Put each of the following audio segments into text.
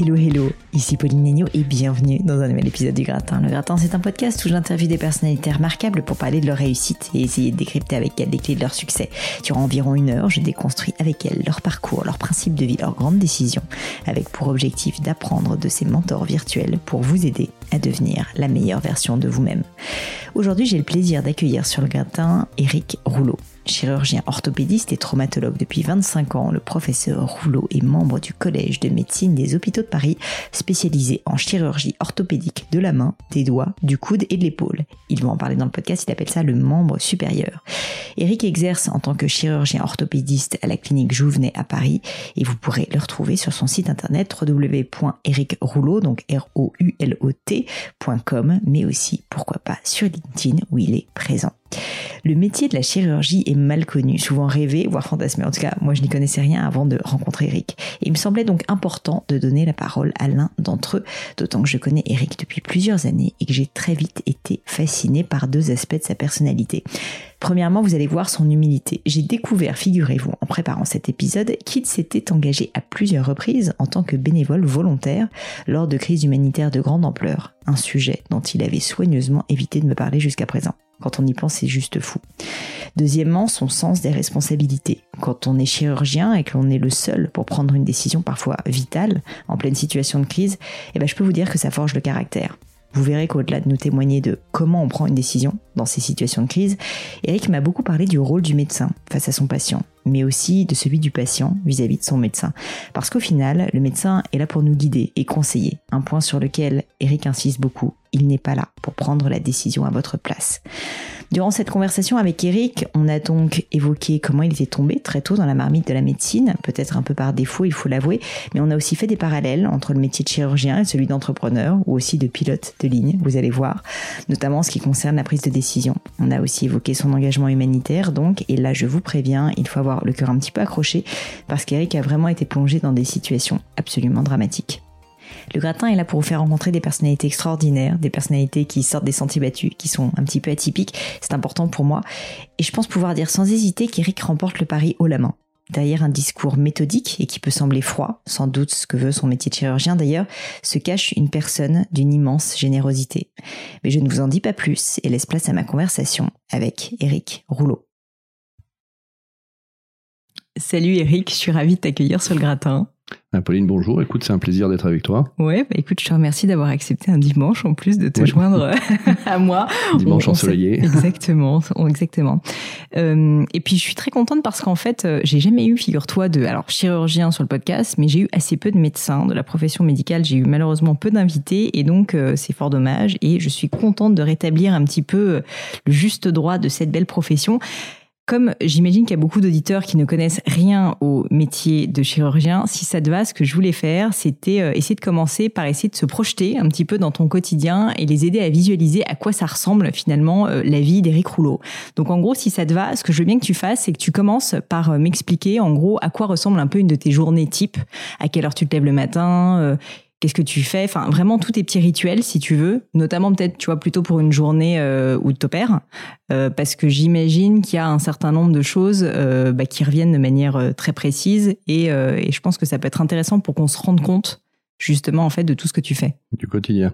Hello, hello, ici Pauline Negno et bienvenue dans un nouvel épisode du Gratin. Le Gratin, c'est un podcast où j'interviewe des personnalités remarquables pour parler de leur réussite et essayer de décrypter avec elles les clés de leur succès. Durant environ une heure, je déconstruis avec elles leur parcours, leurs principes de vie, leurs grandes décisions, avec pour objectif d'apprendre de ces mentors virtuels pour vous aider à devenir la meilleure version de vous-même. Aujourd'hui, j'ai le plaisir d'accueillir sur le Gratin Eric Rouleau. Chirurgien orthopédiste et traumatologue depuis 25 ans, le professeur Rouleau est membre du Collège de médecine des hôpitaux de Paris, spécialisé en chirurgie orthopédique de la main, des doigts, du coude et de l'épaule. Il va en parler dans le podcast, il appelle ça le membre supérieur. Eric exerce en tant que chirurgien orthopédiste à la clinique Jouvenet à Paris et vous pourrez le retrouver sur son site internet www.ericrouleau, mais aussi, pourquoi pas, sur LinkedIn où il est présent. Le métier de la chirurgie est mal connu, souvent rêvé, voire fantasmé. En tout cas, moi je n'y connaissais rien avant de rencontrer Eric. Et il me semblait donc important de donner la parole à l'un d'entre eux, d'autant que je connais Eric depuis plusieurs années et que j'ai très vite été fasciné par deux aspects de sa personnalité. Premièrement, vous allez voir son humilité. J'ai découvert, figurez-vous, en préparant cet épisode, qu'il s'était engagé à plusieurs reprises en tant que bénévole volontaire lors de crises humanitaires de grande ampleur, un sujet dont il avait soigneusement évité de me parler jusqu'à présent. Quand on y pense, c'est juste fou. Deuxièmement, son sens des responsabilités. Quand on est chirurgien et que l'on est le seul pour prendre une décision parfois vitale en pleine situation de crise, eh ben, je peux vous dire que ça forge le caractère. Vous verrez qu'au-delà de nous témoigner de comment on prend une décision dans ces situations de crise, Eric m'a beaucoup parlé du rôle du médecin face à son patient, mais aussi de celui du patient vis-à-vis de son médecin. Parce qu'au final, le médecin est là pour nous guider et conseiller, un point sur lequel Eric insiste beaucoup. Il n'est pas là pour prendre la décision à votre place. Durant cette conversation avec Eric, on a donc évoqué comment il était tombé très tôt dans la marmite de la médecine, peut-être un peu par défaut, il faut l'avouer, mais on a aussi fait des parallèles entre le métier de chirurgien et celui d'entrepreneur ou aussi de pilote de ligne, vous allez voir, notamment en ce qui concerne la prise de décision. On a aussi évoqué son engagement humanitaire, donc, et là je vous préviens, il faut avoir le cœur un petit peu accroché parce qu'Eric a vraiment été plongé dans des situations absolument dramatiques. Le gratin est là pour vous faire rencontrer des personnalités extraordinaires, des personnalités qui sortent des sentiers battus, qui sont un petit peu atypiques. C'est important pour moi. Et je pense pouvoir dire sans hésiter qu'Eric remporte le pari haut la main. Derrière un discours méthodique et qui peut sembler froid, sans doute ce que veut son métier de chirurgien d'ailleurs, se cache une personne d'une immense générosité. Mais je ne vous en dis pas plus et laisse place à ma conversation avec Eric Rouleau. Salut Eric, je suis ravie de t'accueillir sur le gratin. Ah, Pauline, bonjour. Écoute, c'est un plaisir d'être avec toi. Ouais, bah écoute, je te remercie d'avoir accepté un dimanche en plus de te joindre à moi. Dimanche ensoleillé. Exactement, exactement. Euh, et puis je suis très contente parce qu'en fait, euh, j'ai jamais eu, figure-toi, de alors chirurgien sur le podcast, mais j'ai eu assez peu de médecins de la profession médicale. J'ai eu malheureusement peu d'invités et donc euh, c'est fort dommage. Et je suis contente de rétablir un petit peu le juste droit de cette belle profession. Comme j'imagine qu'il y a beaucoup d'auditeurs qui ne connaissent rien au métier de chirurgien, si ça te va, ce que je voulais faire, c'était euh, essayer de commencer par essayer de se projeter un petit peu dans ton quotidien et les aider à visualiser à quoi ça ressemble finalement euh, la vie d'Éric Rouleau. Donc en gros, si ça te va, ce que je veux bien que tu fasses, c'est que tu commences par euh, m'expliquer en gros à quoi ressemble un peu une de tes journées type, à quelle heure tu te lèves le matin qu'est-ce que tu fais? Enfin, vraiment tous tes petits rituels, si tu veux, notamment peut-être, tu vois, plutôt pour une journée euh, où tu opères, euh, parce que j'imagine qu'il y a un certain nombre de choses euh, bah, qui reviennent de manière très précise, et, et, je pense que ça peut être intéressant pour qu'on se rende compte justement en fait de tout ce que tu fais du quotidien.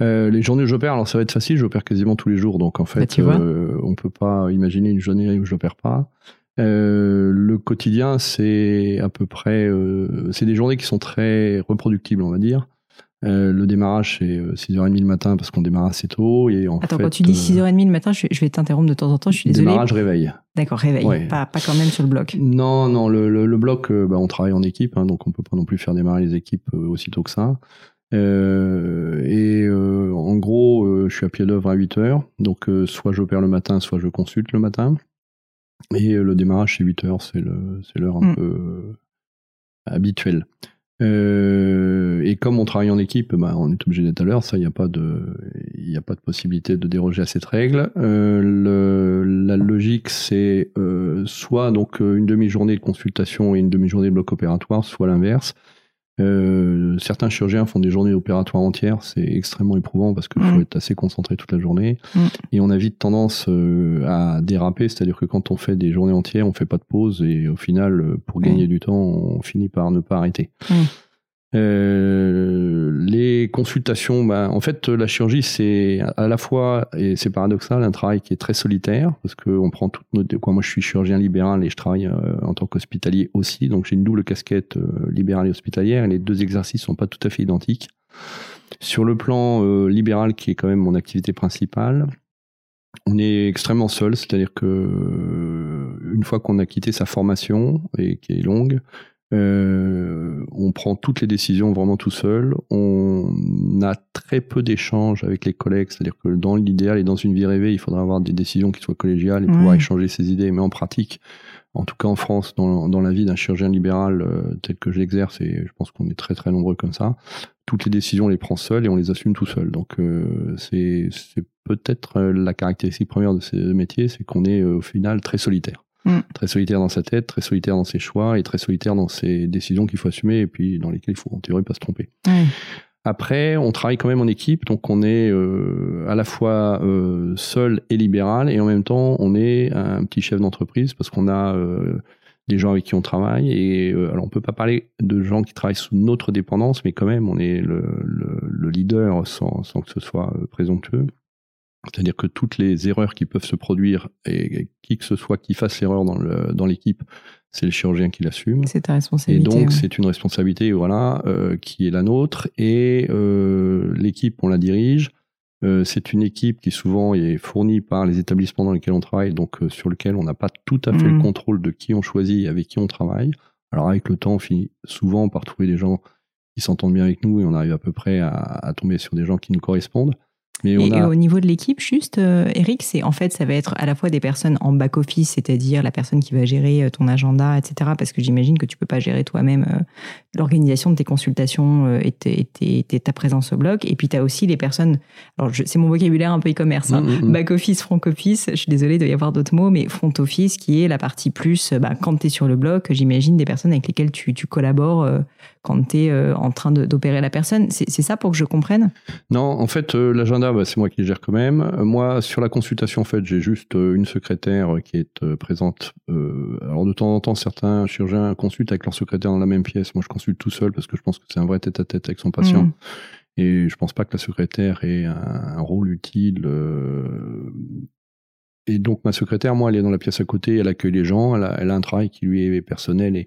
les journées où j'opère, alors ça va être facile, j'opère quasiment tous les jours, donc en fait, bah, tu vois on peut pas imaginer une journée où je n'opère pas. Euh, le quotidien, c'est à peu près, euh, c'est des journées qui sont très reproductibles, on va dire. Euh, le démarrage, c'est 6h30 le matin parce qu'on démarre assez tôt. Et en Attends, quand tu dis 6h30 le matin, je, vais t'interrompre de temps en temps, je suis désolé. Démarrage, réveil. D'accord, réveil, pas, pas, quand même sur le bloc. Non, non, le, le, bloc, bah, on travaille en équipe, hein, donc on peut pas non plus faire démarrer les équipes aussitôt que ça. et en gros, je suis à pied d'œuvre à 8h, donc soit j'opère le matin, soit je consulte le matin. Et euh, le démarrage, c'est 8 heures, c'est l'heure un mm. peu euh, habituelle. Euh, et comme on travaille en équipe, bah, on est obligé d'être à l'heure. Ça, il n'y a pas de, il a pas de possibilité de déroger à cette règle. le, la logique, c'est soit donc une demi-journée de consultation et une demi-journée de bloc opératoire, soit l'inverse. Euh, certains chirurgiens font des journées opératoires entières, c'est extrêmement éprouvant parce qu'il faut Mm. être assez concentré toute la journée. Mm. Et on a vite tendance euh, à déraper, c'est-à-dire que quand on fait des journées entières, on fait pas de pause et au final, euh, pour gagner du temps, on finit par ne pas arrêter. Euh, les consultations, bah, en fait, la chirurgie, c'est à la fois, et c'est paradoxal, un travail qui est très solitaire, parce qu'on prend toutes nos... Quoi, moi, je suis chirurgien libéral et je travaille euh, en tant qu'hospitalier aussi, donc j'ai une double casquette euh, libérale et hospitalière, et les deux exercices sont pas tout à fait identiques. Sur le plan libéral, qui est quand même mon activité principale, on est extrêmement seul, c'est-à-dire que une fois qu'on a quitté sa formation et qui est longue, euh, on prend toutes les décisions vraiment tout seul. On a très peu d'échanges avec les collègues, c'est-à-dire que dans l'idéal et dans une vie rêvée, il faudrait avoir des décisions qui soient collégiales et pouvoir échanger ses idées. Mais en pratique, en tout cas en France, dans, dans la vie d'un chirurgien libéral euh, tel que je l'exerce, et je pense qu'on est très très nombreux comme ça, toutes les décisions on les prend seuls et on les assume tout seul. Donc euh, c'est peut-être euh, la caractéristique première de ces métiers, c'est qu'on est au final très solitaire. Mm. Très solitaire dans sa tête, très solitaire dans ses choix et très solitaire dans ses décisions qu'il faut assumer et puis dans lesquelles il faut en théorie pas se tromper. Ouais. Après, on travaille quand même en équipe, donc on est euh, à la fois euh, seul et libéral, et en même temps, on est un petit chef d'entreprise parce qu'on a euh, des gens avec qui on travaille. Et alors, on peut pas parler de gens qui travaillent sous notre dépendance, mais quand même, on est le, le, le leader sans, sans que ce soit présomptueux. C'est-à-dire que toutes les erreurs qui peuvent se produire, et qui que ce soit qui fasse l'erreur dans le- dans l'équipe, c'est le chirurgien qui l'assume. C'est ta Et responsabilité. donc, ouais. c'est une responsabilité voilà, euh, qui est la nôtre. Et euh, l'équipe, on la dirige. Euh, c'est une équipe qui souvent est fournie par les établissements dans lesquels on travaille, donc euh, sur lequel on n'a pas tout à fait le contrôle de qui on choisit et avec qui on travaille. Alors avec le temps, on finit souvent par trouver des gens qui s'entendent bien avec nous et on arrive à peu près à, à tomber sur des gens qui nous correspondent. Mais on Et, a... et au niveau de l'équipe, juste, euh, Eric, c'est en fait, ça va être à la fois des personnes en back office, c'est-à-dire la personne qui va gérer euh, ton agenda, etc. Parce que j'imagine que tu peux pas gérer toi-même euh, l'organisation de tes consultations euh, et, tes- et tes- tes- ta présence au blog. Et puis tu as aussi les personnes. Alors c'est mon vocabulaire un peu e-commerce. hein. Mm, mm, mm. Back office, front office. Je suis désolée, doit y avoir d'autres mots, mais front office qui est la partie plus. bah, quand tu es sur le blog, j'imagine des personnes avec lesquelles tu, tu collabores quand tu es en train d'opérer la personne. C'est ça pour que je comprenne? Non, en fait, euh, l'agenda, bah, c'est moi qui le gère quand même. Euh, moi, sur la consultation, en fait, j'ai juste euh, une secrétaire qui est euh, présente. Euh, alors, de temps en temps, certains chirurgiens consultent avec leur secrétaire dans la même pièce. Moi, je consulte tout seul parce que je pense que c'est un vrai tête-à-tête avec son patient. Mm. Et je pense pas que la secrétaire ait un, un rôle utile. euh, Et donc, ma secrétaire, moi, elle est dans la pièce à côté, elle accueille les gens, elle a, elle a un travail qui lui est personnel et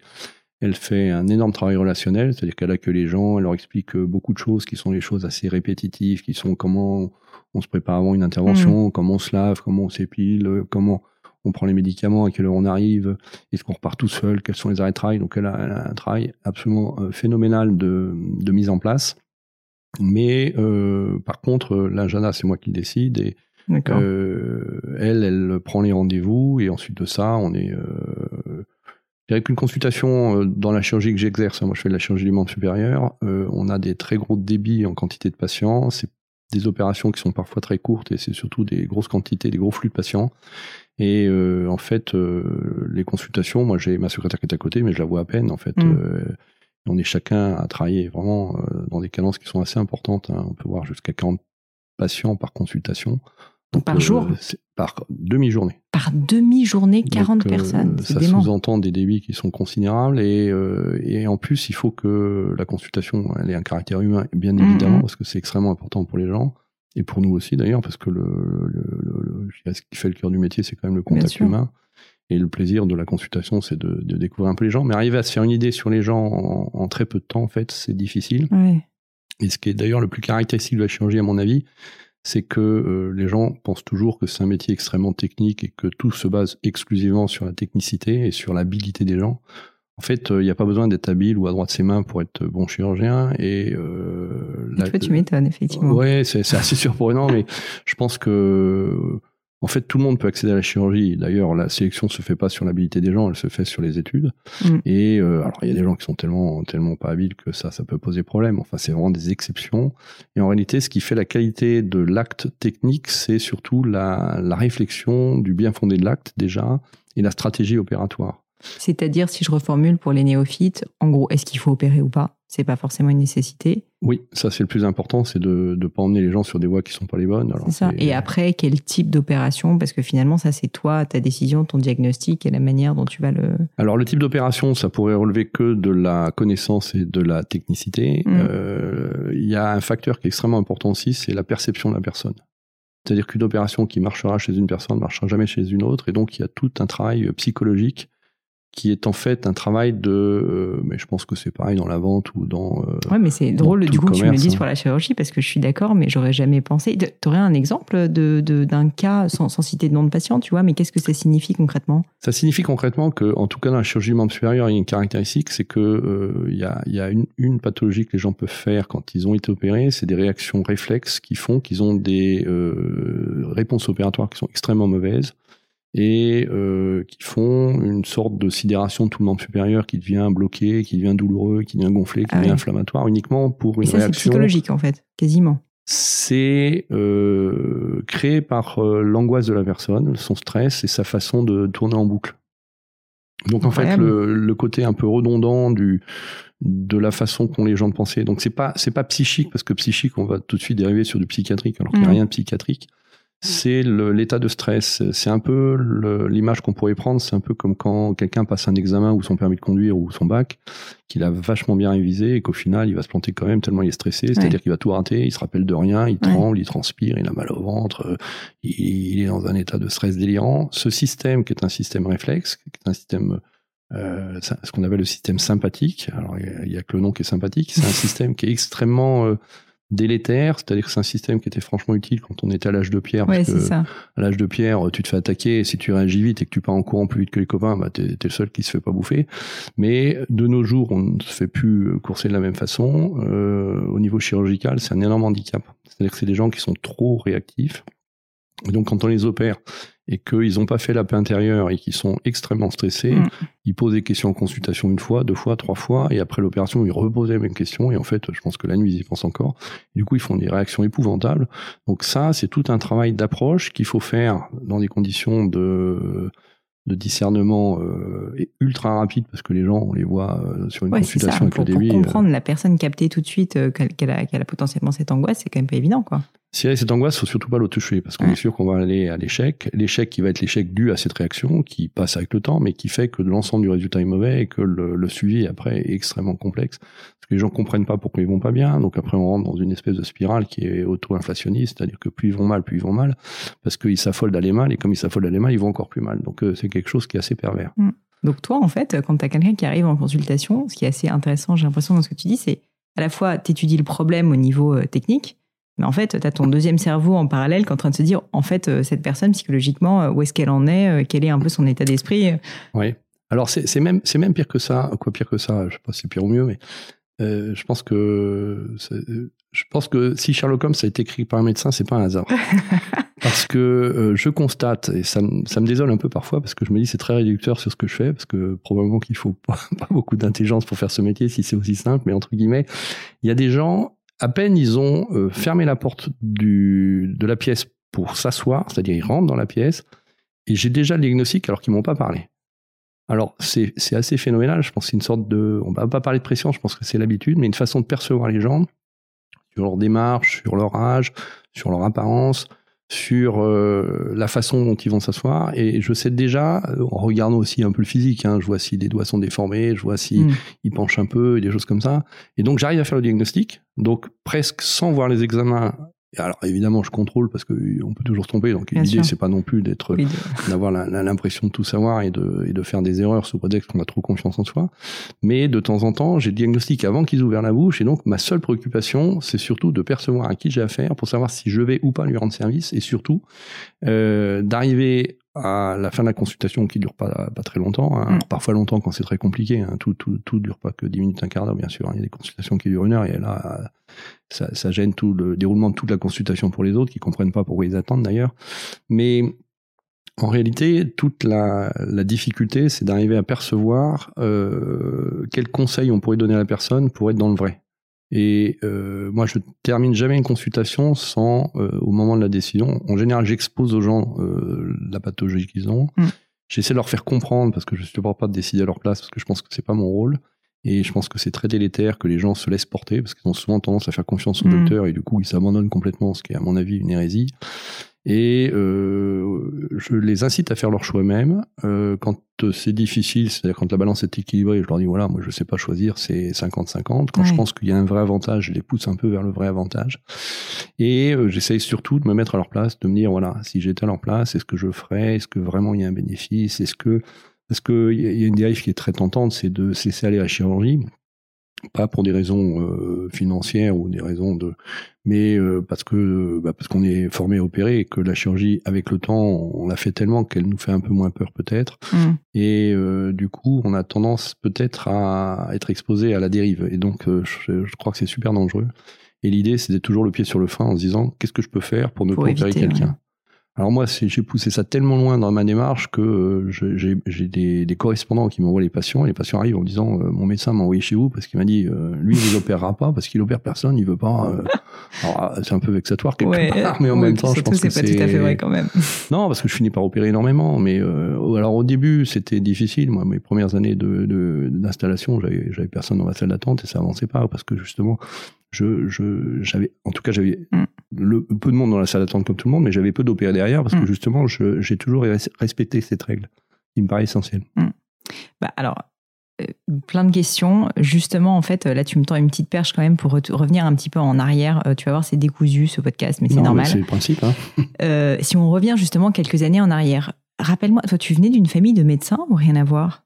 elle fait un énorme travail relationnel, c'est-à-dire qu'elle accueille les gens, elle leur explique euh, beaucoup de choses qui sont des choses assez répétitives, qui sont comment on se prépare avant une intervention, comment on se lave, comment on s'épile, euh, comment on prend les médicaments, à quelle heure on arrive, est-ce qu'on repart tout seul, quels sont les arrêts de travail. Donc elle a, elle a un travail absolument euh, phénoménal de, de mise en place. Mais euh, par contre, l'agenda, c'est moi qui le décide et euh, elle, elle prend les rendez-vous et ensuite de ça, on est. Euh, je dirais qu'une consultation euh, dans la chirurgie que j'exerce, hein, moi je fais de la chirurgie du membre supérieur, euh, on a des très gros débits en quantité de patients. C'est des opérations qui sont parfois très courtes et c'est surtout des grosses quantités, des gros flux de patients. Et euh, en fait, euh, les consultations, moi j'ai ma secrétaire qui est à côté, mais je la vois à peine. En fait, Mm. On est chacun à travailler vraiment dans des cadences qui sont assez importantes. hein. On peut voir jusqu'à 40 patients par consultation. Donc, Par euh, jour Par demi-journée. Par demi-journée, 40 Donc, euh, personnes. Ça sous-entend des débits qui sont considérables et, euh, et en plus, il faut que la consultation elle ait un caractère humain, bien Mhm. évidemment, parce que c'est extrêmement important pour les gens et pour nous aussi d'ailleurs, parce que le, le- le- le- je dirais ce qui fait le cœur du métier, c'est quand même le contact humain. Et le plaisir de la consultation, c'est de, de découvrir un peu les gens. Mais arriver à se faire une idée sur les gens en, en très peu de temps, en fait, c'est difficile. Ouais. Et ce qui est d'ailleurs le plus caractéristique de la chirurgie, à mon avis, c'est que euh, les gens pensent toujours que c'est un métier extrêmement technique et que tout se base exclusivement sur la technicité et sur l'habilité des gens. En fait, euh, il n'y a pas besoin d'être habile ou à droite de ses mains pour être bon chirurgien. Et euh, Et toi, tu m'étonnes, effectivement. Ouais, c'est c'est assez surprenant, mais je pense que en fait tout le monde peut accéder à la chirurgie. D'ailleurs, la sélection se fait pas sur l'habilité des gens, elle se fait sur les études. Mm. Et euh, alors il y a des gens qui sont tellement tellement pas habiles que ça ça peut poser problème. Enfin, c'est vraiment des exceptions. Et en réalité, ce qui fait la qualité de l'acte technique, c'est surtout la, la réflexion du bien fondé de l'acte déjà et la stratégie opératoire. C'est-à-dire, si je reformule pour les néophytes, en gros, est-ce qu'il faut opérer ou pas? C'est pas forcément une nécessité. Oui, ça c'est le plus important, c'est de ne pas emmener les gens sur des voies qui sont pas les bonnes. Ça. Et après, quel type d'opération? Parce que finalement, ça c'est toi, ta décision, ton diagnostic et la manière dont tu vas le. Alors le type d'opération, ça pourrait relever que de la connaissance et de la technicité. Mm. Euh, il y a un facteur qui est extrêmement important aussi, c'est la perception de la personne. C'est-à-dire qu'une opération qui marchera chez une personne ne marchera jamais chez une autre, et donc il y a tout un travail psychologique qui est en fait un travail de, euh, mais je pense que c'est pareil dans la vente ou dans. Euh, ouais, mais c'est drôle du coup que tu me le dises hein. pour la chirurgie parce que je suis d'accord, mais j'aurais jamais pensé. Tu aurais un exemple de, d'un cas sans, citer de nom de patient, tu vois, mais qu'est-ce que ça signifie concrètement? Ça signifie concrètement que, en tout cas dans la chirurgie membre supérieur, il y a une caractéristique, c'est que euh, il y a, y a une, une, pathologie que les gens peuvent faire quand ils ont été opérés, c'est des réactions réflexes qui font qu'ils ont des réponses opératoires qui sont extrêmement mauvaises et euh, qui font une sorte de sidération de tout le membre supérieur qui devient bloqué, qui devient douloureux, qui devient gonflé, qui ah devient inflammatoire uniquement pour une et ça, réaction. C'est psychologique en fait, quasiment. C'est euh, créé par euh, l'angoisse de la personne, son stress et sa façon de tourner en boucle. Donc en fait le, le, côté un peu redondant du de la façon qu'ont les gens de penser. Donc c'est pas c'est pas psychique parce que psychique on va tout de suite dériver sur du psychiatrique alors qu'il n'y a mm. rien de psychiatrique c'est l'état de stress. C'est un peu l'image qu'on pourrait prendre, c'est un peu comme quand quelqu'un passe un examen ou son permis de conduire ou son bac, qu'il a vachement bien révisé et qu'au final il va se planter quand même tellement il est stressé, c'est-à-dire qu'il va tout rater, il se rappelle de rien, il tremble, il transpire, il a mal au ventre, il, est dans un état de stress délirant. Ce système qui est un système réflexe, qui est un système euh, ce qu'on appelle le système sympathique. Alors il y, a que le nom qui est sympathique. C'est un système qui est extrêmement euh, délétère, c'est-à-dire que c'est un système qui était franchement utile quand on était à l'âge de pierre. Parce que à l'âge de pierre, tu te fais attaquer, et si tu réagis vite et que tu pars en courant plus vite que les copains, bah t'es, es le seul qui se fait pas bouffer. Mais de nos jours, on ne se fait plus courser de la même façon. Euh, au niveau chirurgical, c'est un énorme handicap. C'est-à-dire que c'est des gens qui sont trop réactifs. Et donc quand on les opère, et qu'ils n'ont pas fait la paix intérieure et qu'ils sont extrêmement stressés, mm. ils posent des questions en consultation une fois, deux fois, trois fois, et après l'opération, ils reposent les mêmes questions, et en fait, je pense que la nuit, ils y pensent encore. du coup, ils font des réactions épouvantables. Donc ça, c'est tout un travail d'approche qu'il faut faire dans des conditions de de discernement euh, ultra rapide parce que les gens on les voit euh, sur une consultation avec pour, le débit. Pour comprendre la personne capter tout de suite euh, qu'elle a, a, potentiellement cette angoisse, c'est quand même pas évident quoi. Si elle a cette angoisse, faut surtout pas le toucher parce qu'on est sûr qu'on va aller à l'échec. L'échec qui va être l'échec dû à cette réaction qui passe avec le temps, mais qui fait que l'ensemble du résultat est mauvais et que le, le, suivi après est extrêmement complexe parce que les gens comprennent pas pourquoi ils vont pas bien. Donc après on rentre dans une espèce de spirale qui est auto-inflationniste, c'est-à-dire que plus ils vont mal, plus ils vont mal parce qu'ils s'affolent d'aller mal et comme ils s'affolent d'aller mal, ils vont encore plus mal. Donc c'est quelque chose qui est assez pervers. Mm. Donc toi en fait, quand tu as quelqu'un qui arrive en consultation, ce qui est assez intéressant, j'ai l'impression dans ce que tu dis, c'est à la fois tu étudies le problème au niveau euh, technique mais en fait, tu as ton deuxième cerveau en parallèle qui est en train de se dire, en fait, euh, cette personne, psychologiquement, euh, où est-ce qu'elle en est, euh, quel est un peu son état d'esprit. Oui. Alors, c'est même, même pire que ça. Quoi pire que ça? Je sais pas si c'est pire ou mieux, mais je pense que je pense que si Sherlock Holmes a été écrit par un médecin, c'est pas un hasard. parce que je constate, et ça, ça, me désole un peu parfois, parce que je me dis c'est très réducteur sur ce que je fais, parce que probablement qu'il faut pas, pas beaucoup d'intelligence pour faire ce métier si c'est aussi simple, mais entre guillemets, il y a des gens à peine ils ont euh, fermé la porte de la pièce pour s'asseoir, c'est-à-dire ils rentrent dans la pièce, et j'ai déjà le diagnostic alors qu'ils m'ont pas parlé. Alors c'est assez phénoménal, je pense que c'est une sorte de... On va pas parler de pression, je pense que c'est l'habitude, mais une façon de percevoir les gens sur leur démarche, sur leur âge, sur leur apparence, sur euh, la façon dont ils vont s'asseoir. Et je sais déjà, en regardant aussi un peu le physique, hein, je vois si les doigts sont déformés, je vois si mm. ils penchent un peu, et des choses comme ça. Et donc j'arrive à faire le diagnostic, donc presque sans voir les examens alors évidemment, je contrôle parce que on peut toujours se tromper. Donc l'idée, c'est pas non plus d'être, d'avoir l'impression de tout savoir et de, et de faire des erreurs sous prétexte qu'on a trop confiance en soi. Mais de temps en temps, j'ai le diagnostic avant qu'ils ouvrent la bouche. Et donc ma seule préoccupation, c'est surtout de percevoir à qui j'ai affaire pour savoir si je vais ou pas lui rendre service et surtout euh, d'arriver à la fin de la consultation qui dure pas, pas très longtemps, hein. mm. parfois longtemps quand c'est très compliqué, hein. tout, tout, tout dure pas que 10 minutes, un quart d'heure bien sûr, il y a des consultations qui durent une heure et là ça, ça, gêne tout le déroulement de toute la consultation pour les autres qui comprennent pas pourquoi ils attendent d'ailleurs, mais en réalité toute la, la difficulté c'est d'arriver à percevoir euh, quels conseils on pourrait donner à la personne pour être dans le vrai. Et euh, moi, je termine jamais une consultation sans, euh, au moment de la décision, en général, j'expose aux gens euh, la pathologie qu'ils ont. Mm. J'essaie de leur faire comprendre, parce que je ne supporte pas de décider à leur place, parce que je pense que c'est pas mon rôle. Et je pense que c'est très délétère que les gens se laissent porter parce qu'ils ont souvent tendance à faire confiance au Mm. docteur et du coup ils s'abandonnent complètement, ce qui est à mon avis une hérésie. Et euh, je les incite à faire leur choix eux-mêmes. Euh, quand euh, c'est difficile, c'est-à-dire quand la balance est équilibrée, je leur dis voilà, moi je sais pas choisir, c'est 50-50. Quand je pense qu'il y a un vrai avantage, je les pousse un peu vers le vrai avantage. Et euh, j'essaye surtout de me mettre à leur place, de me dire voilà, si j'étais à leur place, est-ce que je ferais Est-ce que vraiment il y a un bénéfice Est-ce que parce que il y a- une dérive qui est très tentante, c'est de se laisser aller à la chirurgie, pas pour des raisons euh, financières ou des raisons de, mais euh, parce que bah, parce qu'on est formé à opérer et que la chirurgie, avec le temps, on l'a fait tellement qu'elle nous fait un peu moins peur peut-être. Mm. Et euh, du coup, on a tendance peut-être à être exposé à la dérive. Et donc, euh, je, je crois que c'est super dangereux. Et l'idée, c'est d'être toujours le pied sur le frein en se disant qu'est-ce que je peux faire pour ne pas opérer quelqu'un? ouais. Alors moi, j'ai poussé ça tellement loin dans ma démarche que euh, j'ai des, des correspondants qui m'envoient les patients. Et les patients arrivent en disant euh, mon médecin m'a envoyé chez vous parce qu'il m'a dit euh, lui il opérera pas parce qu'il opère personne, il veut pas. euh. Alors, c'est un peu vexatoire quelque Ouais. part, mais en même temps, je pense que c'est pas tout à fait vrai quand même. non, parce que je finis par opérer énormément. Mais euh, alors au début, c'était difficile. Moi, mes premières années de de- d'installation, j'avais personne dans la salle d'attente et ça avançait pas parce que justement, je je j'avais en tout cas j'avais Mm. Le peu de monde dans la salle d'attente comme tout le monde, mais j'avais peu d'opérés derrière parce Mm. que justement, je- j'ai toujours res- respecté cette règle. Il me paraît essentiel. Bah, alors, euh, plein de questions. Justement, en fait, là, tu me tends une petite perche quand même pour re- revenir un petit peu en arrière. Euh, tu vas voir, c'est décousu ce podcast, mais c'est normal. C'est le principe. Hein. Euh, si on revient justement quelques années en arrière, rappelle-moi, toi, tu venais d'une famille de médecins ou rien à voir?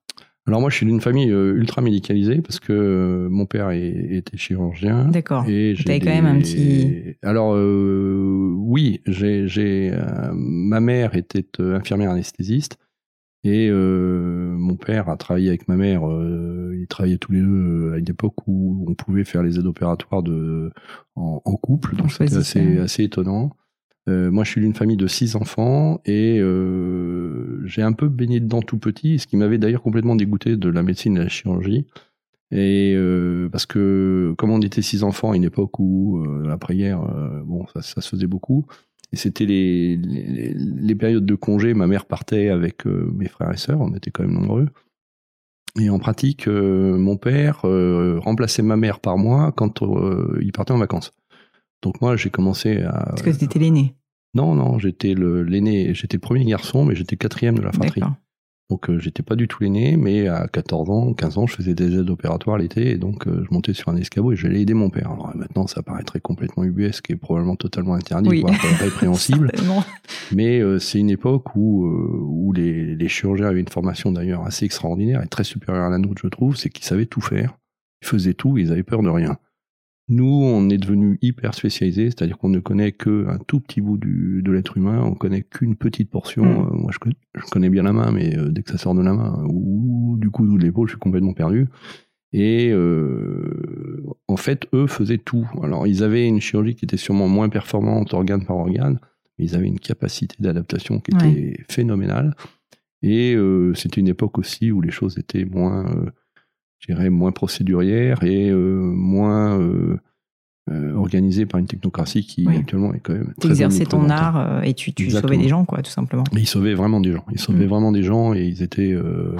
Alors moi, je suis d'une famille euh, ultra médicalisée parce que euh, mon père était chirurgien. D'accord. Et j'ai T'avais quand même un petit- Alors euh, oui, j'ai, j'ai euh, ma mère était infirmière anesthésiste et euh, mon père a travaillé avec ma mère. ils travaillaient tous les deux à une époque où on pouvait faire les aides opératoires de en, en couple, On donc c'était assez étonnant. Euh, moi, je suis d'une famille de six enfants et euh, j'ai un peu baigné dedans tout petit, ce qui m'avait d'ailleurs complètement dégoûté de la médecine et de la chirurgie. Et euh, parce que comme on était six enfants à une époque où après-guerre, euh, bon, ça, se faisait beaucoup. Et c'était les, les, les périodes de congé. Ma mère partait avec mes frères et sœurs, on était quand même nombreux. Et en pratique, mon père remplaçait ma mère par mois quand il partait en vacances. Donc moi, j'ai commencé à. Parce que c'était l'aîné. Non, non, j'étais l'aîné, j'étais le premier garçon, mais j'étais quatrième de la fratrie. Donc euh, j'étais pas du tout l'aîné, mais à 14 ans, 15 ans, je faisais des aides opératoires l'été, et donc euh, je montais sur un escabeau et j'allais aider mon père. Alors maintenant, ça paraîtrait complètement ubuesque et probablement totalement interdit, Oui. voire répréhensible. Certainement. Mais euh, c'est une époque où, euh, où les, les chirurgiens avaient une formation d'ailleurs assez extraordinaire et très supérieure à la nôtre, je trouve, c'est qu'ils savaient tout faire, ils faisaient tout, ils avaient peur de rien. Nous, on est devenu hyper spécialisés, c'est-à-dire qu'on ne connaît qu'un tout petit bout du, de l'être humain, on connaît qu'une petite portion. Mm. Euh, moi, je, connais- je connais bien la main, mais euh, dès que ça sort de la main, ou du coude ou de l'épaule, je suis complètement perdu. Et euh, en fait, eux faisaient tout. Alors, ils avaient une chirurgie qui était sûrement moins performante organe par organe, mais ils avaient une capacité d'adaptation qui était phénoménale. Et euh, c'était une époque aussi où les choses étaient moins, euh, je dirais, moins procédurières et euh, moins euh, euh, organisées par une technocratie qui Oui. actuellement est quand même très T'exerçais ton art et tu, sauvais des gens, quoi, tout simplement. Mais ils sauvaient vraiment des gens. Ils sauvaient Mm. vraiment des gens et ils étaient. euh,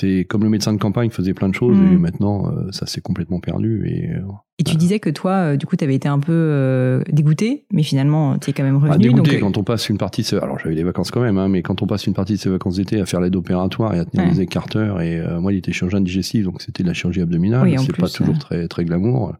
c'est comme le médecin de campagne faisait plein de choses Mm. et maintenant euh, ça s'est complètement perdu. Et euh, Et tu disais que toi, euh, du coup, tu avais été un peu dégoûté, mais finalement, tu es quand même bah, revenu. dégoûté donc, quand on passe une partie de ses... alors j'avais des vacances quand même hein, mais quand on passe une partie de ses vacances d'été à faire l'aide opératoire et à tenir Ouais. des écarteurs et moi il était chirurgien digestif donc c'était de la chirurgie abdominale Oui, c'est pas toujours très très glamour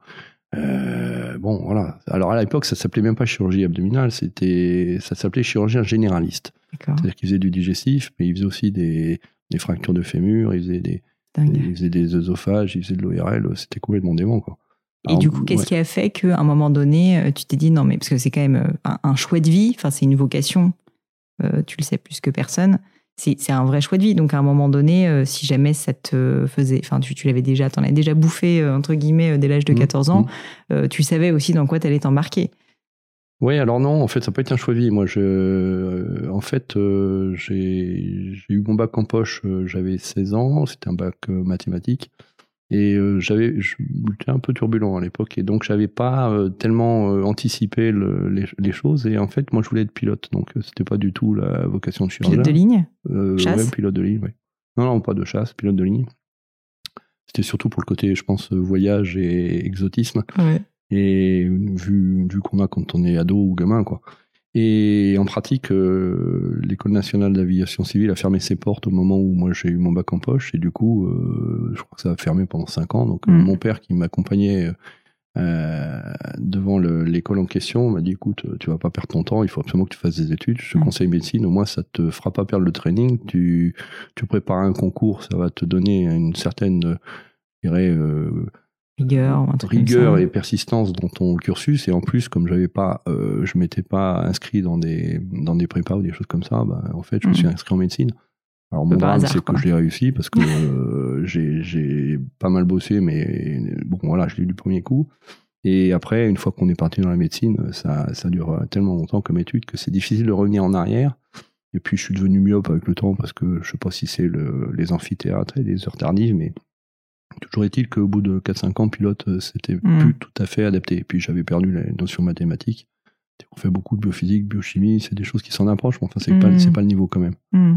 bon voilà alors à l'époque ça s'appelait même pas chirurgie abdominale c'était ça s'appelait chirurgien généraliste c'est-à-dire qu'il faisait du digestif mais il faisait aussi des, des fractures de fémur il faisait des il faisait des œsophages il faisait de l'ORL c'était complètement dément quoi Et Alors, du coup, qu'est-ce ouais. qui a fait qu'à un moment donné, euh, tu t'es dit non, mais parce que c'est quand même euh, un, un choix de vie, enfin, c'est une vocation, euh, tu le sais plus que personne, c'est un vrai choix de vie. Donc, à un moment donné, euh, si jamais ça te faisait, enfin, tu, tu l'avais déjà, t'en avais déjà bouffé, euh, entre guillemets, dès l'âge de Mmh, 14 ans, mmh. tu savais aussi dans quoi t'allais t'embarquer. Oui, alors non, en fait, ça peut être un choix de vie. Moi, je, euh, en fait, euh, j'ai eu mon bac en poche, euh, j'avais 16 ans, c'était un bac euh, mathématique, et j'avais, j'étais un peu turbulent à l'époque, et donc j'avais pas tellement anticipé le- les, les choses, et en fait, moi, je voulais être pilote, donc c'était pas du tout la vocation de chirurgien. Pilote de ligne? Euh, Chasse? ouais, pilote de ligne, oui. Non, non, pas de chasse, pilote de ligne. C'était c'était surtout pour le côté, je pense, voyage et exotisme. Ouais. Et vu, vu qu'on a quand on est ado ou gamin, quoi. Et en pratique, euh, l'école nationale d'aviation civile a fermé ses portes au moment où moi j'ai eu mon bac en poche. Et du coup, euh, je crois que ça a fermé pendant cinq ans. Donc euh, Mm. mon père qui m'accompagnait euh, devant le- l'école en question m'a dit écoute, tu vas pas perdre ton temps, il faut absolument que tu fasses des études. Je te Mm. conseille médecine, au moins ça te fera pas perdre le training. Tu, tu prépares un concours, ça va te donner une certaine, je dirais, euh, Rigueur, ou un truc comme rigueur ça. et persistance dans ton cursus. Et en plus comme j'avais pas euh, je m'étais pas inscrit dans des dans des prépas ou des choses comme ça bah, en fait je me Mhm. suis inscrit en médecine. Alors mon drame c'est que je l'ai réussi parce que euh, j'ai j'ai pas mal bossé mais bon voilà je l'ai eu du premier coup. Et après une fois qu'on est parti dans la médecine ça ça dure tellement longtemps comme étude que c'est difficile de revenir en arrière. Et puis je suis devenu myope avec le temps parce que je sais pas si c'est le, les amphithéâtres et les heures tardives mais Toujours est-il qu'au bout de 4-5 ans, pilote, euh, c'était Mm. plus tout à fait adapté. Et puis j'avais perdu les notions mathématiques. On fait beaucoup de biophysique, biochimie, c'est des choses qui s'en approchent, mais enfin, c'est pas, Mm. c'est pas le niveau quand même. Hmm.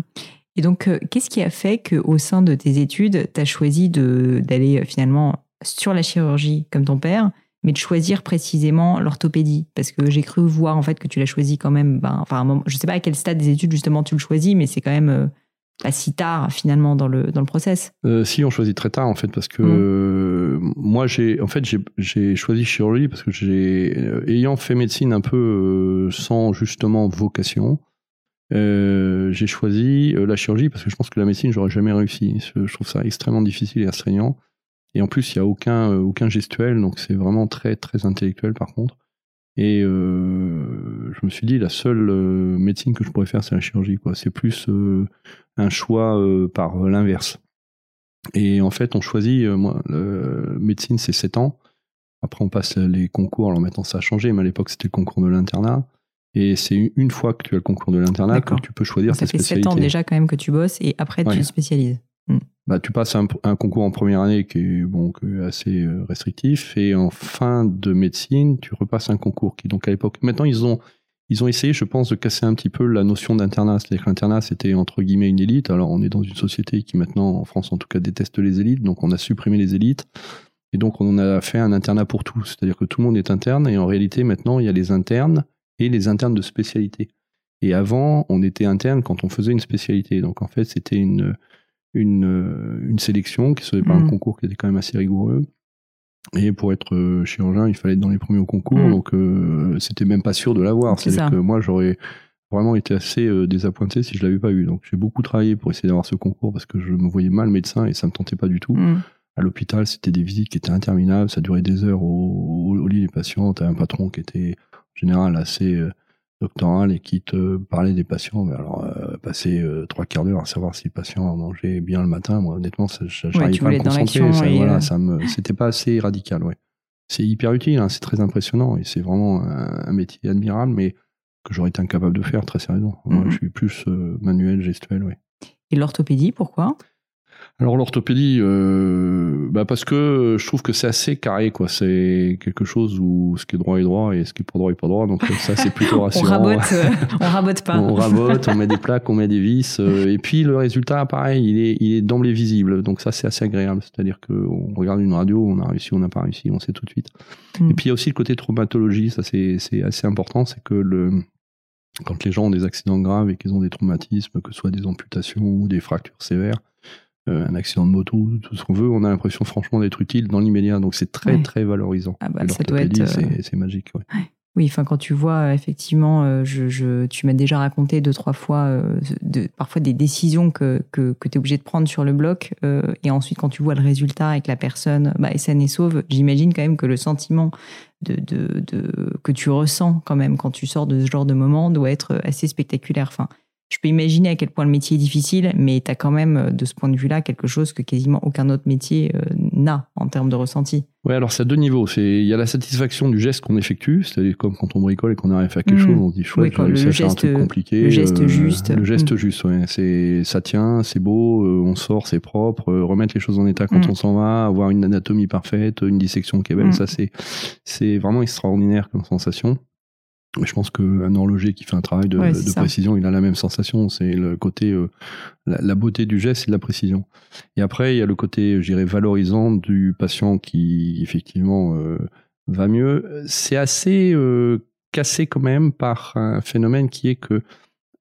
Et donc, euh, qu'est-ce qui a fait qu'au sein de tes études, tu as choisi d'aller euh, finalement sur la chirurgie comme ton père, mais de choisir précisément l'orthopédie? Parce que j'ai cru voir en fait que tu l'as choisi quand même, ben, enfin, un moment, je sais pas à quel stade des études justement tu le choisis, mais c'est quand même pas si tard finalement dans le, dans le process. Euh, si, on choisit très tard en fait, parce que Mm. euh, moi, j'ai, en fait, j'ai, choisi chirurgie parce que j'ai, euh, ayant fait médecine un peu sans justement vocation, j'ai choisi la chirurgie parce que je pense que la médecine, j'aurais jamais réussi. Je, je trouve ça extrêmement difficile et astreignant. Et en plus, il y a aucun, aucun gestuel, donc c'est vraiment très, très intellectuel par contre. Et euh, je me suis dit, la seule euh, médecine que je pourrais faire, c'est la chirurgie. Quoi. C'est plus euh, un choix par l'inverse. Et en fait, on choisit, moi, médecine, c'est 7 ans. Après, on passe les concours. Alors maintenant, ça a changé, mais à l'époque, c'était le concours de l'internat. Et c'est une fois que tu as le concours de l'internat que tu peux choisir ça ta fait sept spécialité. ans déjà quand même que tu bosses et après tu te spécialises. Bah, tu passes un, concours en première année qui est, bon, assez euh, restrictif. Et en fin de médecine, tu repasses un concours qui, donc à l'époque, maintenant, ils ont, ils ont essayé, je pense, de casser un petit peu la notion d'internat. C'est-à-dire que l'internat, c'était entre guillemets une élite. Alors, on est dans une société qui maintenant, en France en tout cas, déteste les élites. Donc, on a supprimé les élites. Et donc, on a fait un internat pour tous. C'est-à-dire que tout le monde est interne. Et en réalité, maintenant, il y a les internes et les internes de spécialité. Et avant, on était interne quand on faisait une spécialité. Donc, en fait, c'était une, une, euh, une sélection qui se faisait par un Mhm. concours qui était quand même assez rigoureux. Et pour être euh, chirurgien, il fallait être dans les premiers au concours. Mhm. Donc, euh, c'était même pas sûr de l'avoir. C'est C'est-à-dire que moi, j'aurais vraiment été assez euh, désappointé si je l'avais pas eu. Donc, j'ai beaucoup travaillé pour essayer d'avoir ce concours parce que je me voyais mal médecin et ça me tentait pas du tout. Hmm. À l'hôpital, c'était des visites qui étaient interminables. Ça durait des heures au, au- au lit des patients. T'avais un patron qui était en général assez euh, doctoral et qui te parlait des patients. Mais alors, euh, passer euh, trois quarts d'heure à savoir si le patient a mangé bien le matin, moi, honnêtement, ça, tu pas à me concentrer. Ça, voilà, euh, ça me, c'était pas assez radical, ouais. C'est hyper utile, hein, c'est très impressionnant et c'est vraiment un, un métier admirable, mais que j'aurais été incapable de faire, très sérieusement. Moi, Mhm. je suis plus manuel, gestuel, ouais. Et l'orthopédie, pourquoi? Alors l'orthopédie, euh, bah parce que je trouve que c'est assez carré, quoi. C'est quelque chose où ce qui est droit est droit et ce qui est pas droit est pas droit. Donc ça, c'est plutôt On rassurant. rabote, euh, on rabote pas. On rabote, on met des plaques, on met des vis, euh, et puis le résultat, pareil, il est, il est d'emblée visible. Donc ça, c'est assez agréable. C'est-à-dire que on regarde une radio, on a réussi, on n'a pas réussi, on sait tout de suite. Mm. Et puis il y a aussi le côté traumatologie, ça c'est, c'est assez important, c'est que le, quand les gens ont des accidents graves et qu'ils ont des traumatismes, que ce soit des amputations ou des fractures sévères, euh, un accident de moto, tout ce qu'on veut, on a l'impression franchement d'être utile dans l'immédiat. Donc c'est très Ouais. très valorisant. Ah bah, ça doit être, euh, c'est, c'est magique. Ouais. Oui, enfin quand tu vois euh, effectivement, euh, je, je, tu m'as déjà raconté deux trois fois, euh, de, parfois des décisions que que, que tu es obligé de prendre sur le bloc, euh, et ensuite quand tu vois le résultat et que la personne bah, est saine et sauve, j'imagine quand même que le sentiment de, de, de que tu ressens quand même quand tu sors de ce genre de moment doit être assez spectaculaire. Enfin, je peux imaginer à quel point le métier est difficile, mais tu as quand même euh, de ce point de vue-là quelque chose que quasiment aucun autre métier euh, n'a en termes de ressenti. Ouais, alors c'est à deux niveaux. Il y a la satisfaction du geste qu'on effectue, c'est-à-dire comme quand on bricole et qu'on arrive à faire quelque Mhm. chose, on se dit chouette, Oui, le faire un geste- truc compliqué. le geste juste. Le geste Mhm. juste, ouais. C'est ça tient, c'est beau, euh, on sort, c'est propre, euh, remettre les choses en état quand Mhm. on s'en va, avoir une anatomie parfaite, une dissection qui est belle, ça c'est c'est vraiment extraordinaire comme sensation. Mais je pense qu'un horloger qui fait un travail de, précision, il a la même sensation. C'est le côté, la, beauté du geste et de la précision. Et après, il y a le côté, je dirais, valorisant du patient qui, effectivement, va mieux. C'est assez cassé quand même par un phénomène qui est que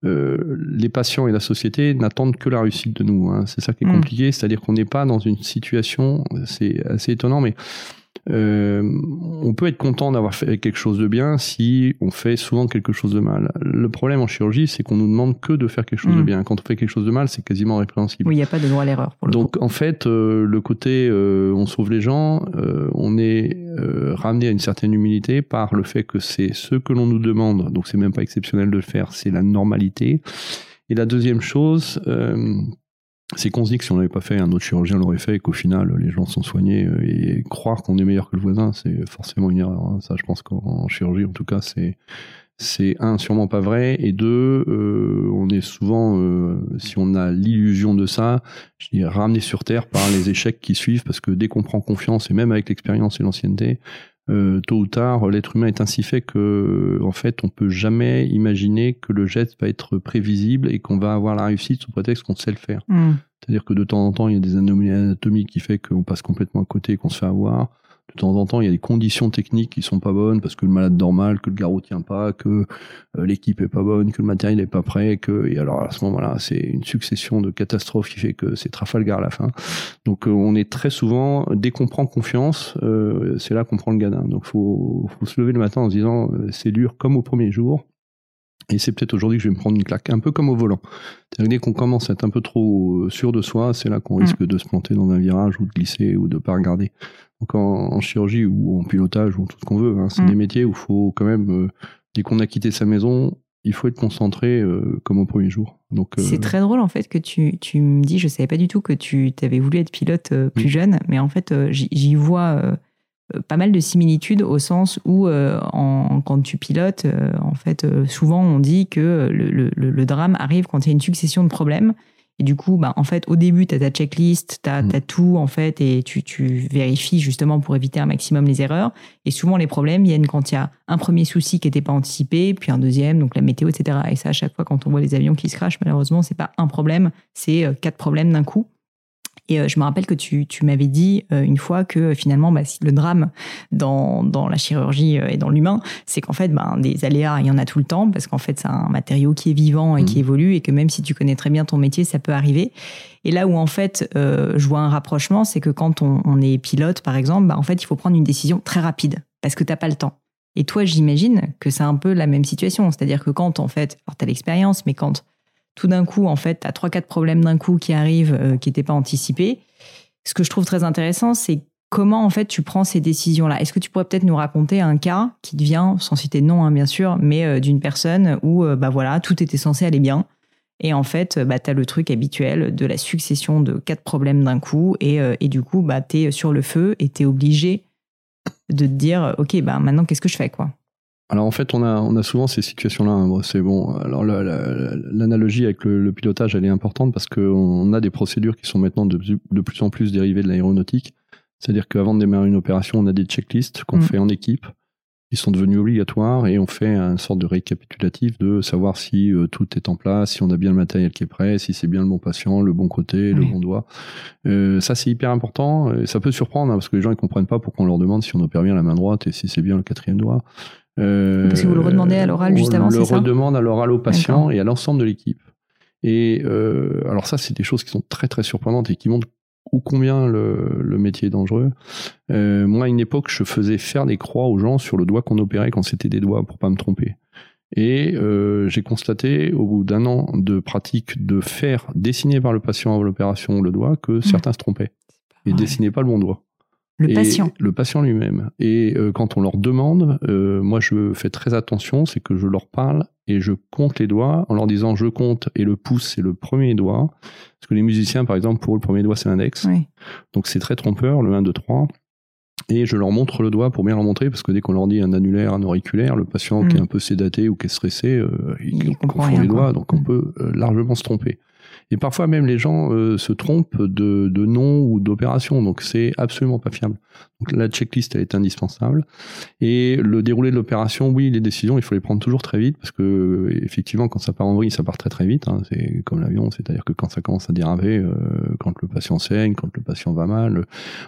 euh, les patients et la société n'attendent que la réussite de nous. Hein. C'est ça qui est mm. compliqué, c'est-à-dire qu'on n'est pas dans une situation, c'est assez étonnant, mais euh, on peut être content d'avoir fait quelque chose de bien si on fait souvent quelque chose de mal. Le problème en chirurgie, c'est qu'on nous demande que de faire quelque chose de mm. bien. Quand on fait quelque chose de mal, c'est quasiment répréhensible. Oui, il n'y a pas de droit à l'erreur. Donc en fait, euh, le côté euh, on sauve les gens, euh, on est ramené à une certaine humilité par le fait que c'est ce que l'on nous demande. Donc c'est même pas exceptionnel de le faire, c'est la normalité. Et la deuxième chose, c'est qu'on se dit que si on n'avait pas fait, un autre chirurgien l'aurait fait et qu'au final, les gens sont soignés euh, et croire qu'on est meilleur que le voisin, c'est forcément une erreur. Hein. Ça, je pense qu'en chirurgie, en tout cas, c'est c'est un sûrement pas vrai et deux euh, on est souvent euh, si on a l'illusion de ça je ramené sur terre par les échecs qui suivent parce que dès qu'on prend confiance et même avec l'expérience et l'ancienneté tôt ou tard l'être humain est ainsi fait que en fait on peut jamais imaginer que le geste va être prévisible et qu'on va avoir la réussite sous prétexte qu'on sait le faire mmh. C'est-à-dire que de temps en temps, il y a des anomalies anatomiques qui fait qu'on passe complètement à côté et qu'on se fait avoir. De temps en temps, il y a des conditions techniques qui sont pas bonnes parce que le malade dort mal, que le garrot tient pas, que euh, l'équipe est pas bonne, que le matériel est pas prêt, que et alors à ce moment-là, c'est une succession de catastrophes qui fait que c'est Trafalgar à la fin. Donc euh, on est très souvent dès qu'on prend confiance, euh, c'est là qu'on prend le gadin. Donc faut faut se lever le matin en se disant c'est dur comme au premier jour. Et c'est peut-être aujourd'hui que je vais me prendre une claque, un peu comme au volant. Dès qu'on commence à être un peu trop sûr de soi, c'est là qu'on risque mm. de se planter dans un virage ou de glisser ou de pas regarder. Donc en, chirurgie ou en pilotage ou tout ce qu'on veut, hein, c'est mm. des métiers où il faut quand même, euh, dès qu'on a quitté sa maison, il faut être concentré euh, comme au premier jour. Donc c'est très drôle en fait que tu, tu me dis, je savais pas du tout que tu avais voulu être pilote plus jeune, mais en fait j'y vois euh, pas mal de similitudes au sens où euh, en, quand tu pilotes, euh, en fait, souvent on dit que le, le, drame arrive quand il y a une succession de problèmes. Et du coup, bah, en fait, au début, tu as ta checklist, tu as, mm. tout, en fait, et tu, tu, vérifies justement pour éviter un maximum les erreurs. Et souvent, les problèmes viennent quand il y a un premier souci qui n'était pas anticipé, puis un deuxième, donc la météo, etc. Et ça, à chaque fois, quand on voit les avions qui se crachent, malheureusement, c'est pas un problème, c'est quatre problèmes d'un coup. Et euh, je me rappelle que tu, tu m'avais dit euh, une fois que euh, finalement, bah, le drame dans, dans la chirurgie et dans l'humain, c'est qu'en fait, ben, des aléas, il y en a tout le temps, parce qu'en fait, c'est un matériau qui est vivant et qui mmh. évolue, et que même si tu connais très bien ton métier, ça peut arriver. Et là où en fait, je vois un rapprochement, c'est que quand on, on, est pilote, par exemple, bah, en fait, il faut prendre une décision très rapide, parce que t'as pas le temps. Et toi, j'imagine que c'est un peu la même situation. C'est-à-dire que quand, en fait, alors tu as l'expérience, mais quand tout d'un coup, en fait, tu as trois, quatre problèmes d'un coup qui arrivent euh, qui n'étaient pas anticipés. Ce que je trouve très intéressant, c'est comment, en fait, tu prends ces décisions-là. Est-ce que tu pourrais peut-être nous raconter un cas qui devient, sans citer de nom, hein, bien sûr, mais euh, d'une personne où, euh, bah voilà, tout était censé aller bien. Et en fait, bah, tu as le truc habituel de la succession de quatre problèmes d'un coup. Et, et, du coup, bah, tu es sur le feu et tu es obligé de te dire, OK, bah, maintenant, qu'est-ce que je fais quoi? Alors en fait, on a, on a souvent ces situations-là. Hein. c'est bon. Alors l'analogie avec le, pilotage, elle est importante parce qu'on a des procédures qui sont maintenant de, de plus en plus dérivées de l'aéronautique. C'est-à-dire qu'avant de démarrer une opération, on a des checklists qu'on mm. fait en équipe, qui sont devenus obligatoires, et on fait une sorte de récapitulatif de savoir si euh, tout est en place, si on a bien le matériel qui est prêt, si c'est bien le bon patient, le bon côté, le bon doigt. Euh, ça, c'est hyper important. Et ça peut surprendre hein, parce que les gens ne comprennent pas pourquoi on leur demande si on opère bien la main droite et si c'est bien le quatrième doigt. Euh, Parce que vous le redemandez à l'oral juste avant, c'est ça On le redemande à l'oral au patient et à l'ensemble de l'équipe. Et euh, alors ça, c'est des choses qui sont très très surprenantes et qui montrent ou combien le, le, métier est dangereux. Euh, moi, à une époque, je faisais faire des croix aux gens sur le doigt qu'on opérait quand c'était des doigts pour pas me tromper. Et euh, j'ai constaté, au bout d'un an de pratique, de faire dessiner par le patient avant l'opération le doigt, que mmh. certains se trompaient et dessinaient pas le bon doigt. Le patient. Le patient lui-même. Et euh, quand on leur demande, euh, moi je fais très attention, c'est que je leur parle et je compte les doigts en leur disant je compte et le pouce c'est le premier doigt. Parce que les musiciens, par exemple, pour eux, le premier doigt c'est l'index. Donc c'est très trompeur, le 1, 2, 3. Et je leur montre le doigt pour bien leur montrer, parce que dès qu'on leur dit un annulaire, un auriculaire, le patient qui est mm. un peu sédaté ou qui est stressé, euh, il, confond les doigts, donc on mm. peut largement se tromper. Et parfois même les gens se trompent de, de nom ou d'opération, donc c'est absolument pas fiable. Donc la checklist elle est indispensable. Et le déroulé de l'opération, oui, les décisions, il faut les prendre toujours très vite parce que effectivement, quand ça part en vrille, ça part très très vite. Hein. c'est comme l'avion, c'est-à-dire que quand ça commence à déraper, euh, quand le patient saigne, quand le patient va mal,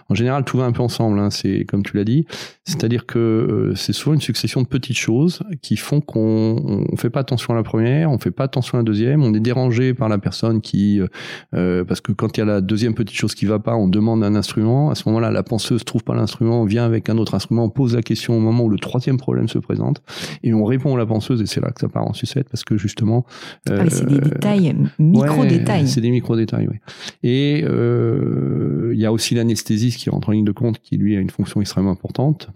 en général, tout va un peu ensemble. Hein. c'est comme tu l'as dit, c'est-à-dire que euh, c'est souvent une succession de petites choses qui font qu'on on fait pas attention à la première, on fait pas attention à la deuxième, on est dérangé par la personne qui, euh, parce que quand il y a la deuxième petite chose qui va pas, on demande un instrument. À ce moment-là, la penseuse trouve pas l'instrument, vient avec un autre instrument, pose la question au moment où le troisième problème se présente, et on répond à la penseuse, et c'est là que ça part en sucette, parce que justement... Ah c'est des détails, micro-détails. c'est des micro-détails, oui. Et euh, il y a aussi l'anesthésiste qui rentre en ligne de compte, qui lui a une fonction extrêmement importante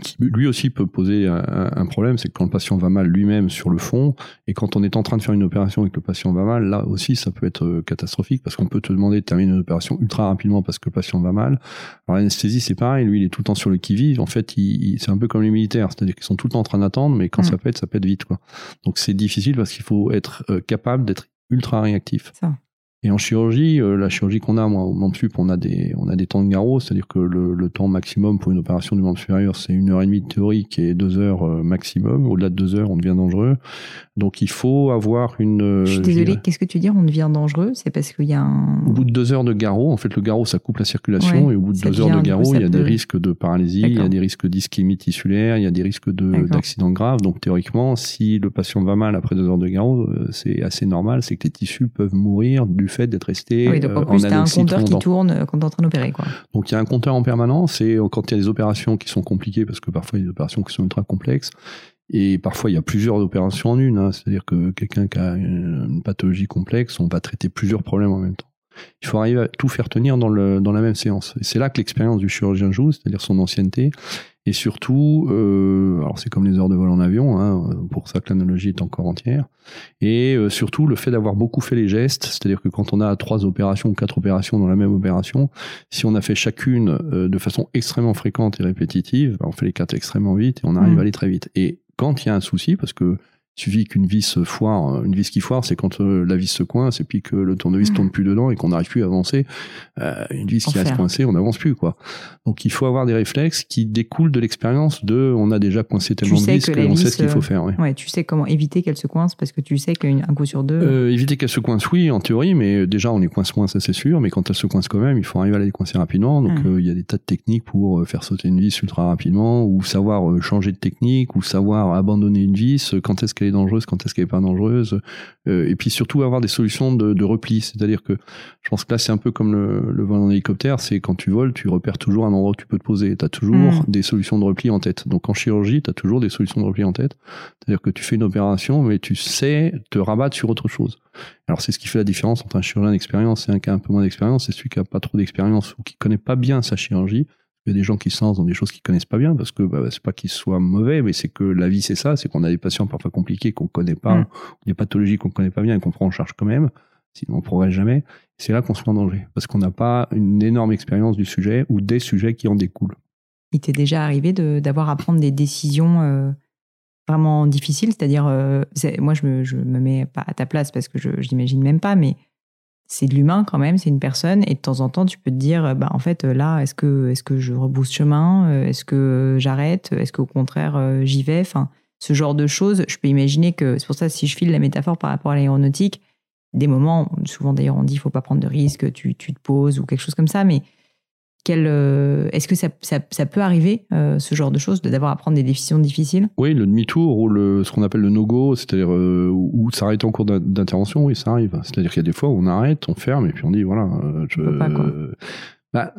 qui lui aussi peut poser un, problème, c'est que quand le patient va mal lui-même sur le fond, et quand on est en train de faire une opération et que le patient va mal, là aussi ça peut être euh, catastrophique parce qu'on peut te demander de terminer une opération ultra rapidement parce que le patient va mal. Alors l'anesthésie c'est pareil, lui il est tout le temps sur le qui-vive. En fait, il, c'est un peu comme les militaires, c'est-à-dire qu'ils sont tout le temps en train d'attendre, mais quand mm. ça pète, ça pète vite quoi. Donc c'est difficile parce qu'il faut être euh, capable d'être ultra réactif. Ça. Et en chirurgie, euh, la chirurgie qu'on a, moi, au membre sup, on a des, on a des temps de garrot, c'est-à-dire que le, temps maximum pour une opération du membre supérieur, c'est une heure et demie de théorique et deux heures euh, maximum. Au-delà de deux heures, on devient dangereux. Donc il faut avoir une. Euh, je suis désolé, qu'est-ce que tu dis On devient dangereux? C'est parce qu'il y a un. Au bout de deux heures de garrot, en fait, le garrot, ça coupe la circulation, et au bout de deux heures de garrot, il y a des risques de paralysie, il y a des risques d'ischémie tissulaire, il y a des risques de, d'accidents graves. Donc théoriquement, si le patient va mal après deux heures de garrot, c'est assez normal, c'est que les tissus peuvent mourir du fait d'être restés oui, donc en plus, tu as un compteur qui tourne quand tu es en train d'opérer. Quoi. Donc il y a un compteur en permanence et quand il y a des opérations qui sont compliquées, parce que parfois il y a des opérations qui sont ultra complexes, et parfois il y a plusieurs opérations en une, hein. c'est-à-dire que quelqu'un qui a une pathologie complexe, on va traiter plusieurs problèmes en même temps. Il faut arriver à tout faire tenir dans, le, dans la même séance. Et c'est là que l'expérience du chirurgien joue, c'est-à-dire son ancienneté, et surtout, euh, alors c'est comme les heures de vol en avion, hein, pour ça que l'analogie est encore entière. Et euh, surtout le fait d'avoir beaucoup fait les gestes, c'est-à-dire que quand on a trois opérations ou quatre opérations dans la même opération, si on a fait chacune euh, de façon extrêmement fréquente et répétitive, ben, on fait les quatre extrêmement vite et on arrive mmh. à aller très vite. Et quand il y a un souci, parce que il suffit qu'une vis foire, euh, une vis qui foire, c'est quand euh, la vis se coince et puis que le tournevis mmh. tourne plus dedans et qu'on n'arrive plus à avancer. Euh, une vis qui reste coincée, on n'avance plus quoi. Donc il faut avoir des réflexes qui découlent de l'expérience de, on a déjà coincé tellement de vis qu'on sait ce qu'il faut faire. Ouais. tu sais comment éviter qu'elle se coince parce que tu sais qu'un coup sur deux. Euh, éviter qu'elle se coince, oui, en théorie, mais déjà on les coince moins, ça c'est sûr. Mais quand elle se coince quand même, il faut arriver à les coincer rapidement. Donc mmh. il y a des tas de techniques pour faire sauter une vis ultra rapidement, ou savoir changer de technique, ou savoir abandonner une vis. Quand est-ce qu'elle est dangereuse, quand est-ce qu'elle pas dangereuse, euh, et puis surtout avoir des solutions de, repli. C'est-à-dire que je pense que là, c'est un peu comme le, vol en hélicoptère, c'est quand tu voles, tu repères toujours un endroit où tu peux te poser. Tu as toujours mm. des solutions de repli en tête. Donc en chirurgie, tu as toujours des solutions de repli en tête. C'est-à-dire que tu fais une opération, mais tu sais te rabattre sur autre chose. Alors c'est ce qui fait la différence entre un chirurgien d'expérience et un qui a un peu moins d'expérience. C'est celui qui a pas trop d'expérience ou qui connaît pas bien sa chirurgie il y a des gens qui se lancent dans des choses qu'ils connaissent pas bien parce que bah, c'est pas qu'ils soient mauvais, mais c'est que la vie c'est ça, c'est qu'on a des patients parfois compliqués qu'on connaît pas, mm. des pathologies qu'on connaît pas bien et qu'on prend en charge quand même. Sinon on progresse jamais. C'est là qu'on se met en danger parce qu'on n'a pas une énorme expérience du sujet ou des sujets qui en découlent. Il t'est déjà arrivé d'avoir à prendre des décisions euh, vraiment difficiles, c'est-à-dire, euh, moi je me, je me mets pas à ta place parce que je, je n'imagine même pas, mais c'est de l'humain quand même, c'est une personne, et de temps en temps, tu peux te dire, bah, en fait, là, est-ce que, est-ce que je rebousse chemin euh, Est-ce que j'arrête Est-ce qu'au contraire, euh, j'y vais? Enfin, ce genre de choses, je peux imaginer que, c'est pour ça, si je file la métaphore par rapport à l'aéronautique, des moments, souvent d'ailleurs, on dit, il faut pas prendre de risques, tu, tu te poses ou quelque chose comme ça, mais euh, est-ce que ça, ça, peut arriver, euh, ce genre de choses, d'avoir à prendre des décisions difficiles? Oui, le demi-tour ou le, ce qu'on appelle le no-go, c'est-à-dire euh, où s'arrêter en cours d'intervention, oui, ça arrive. C'est-à-dire qu'il y a des fois où on arrête, on ferme et puis on dit voilà. Je, pas, bah,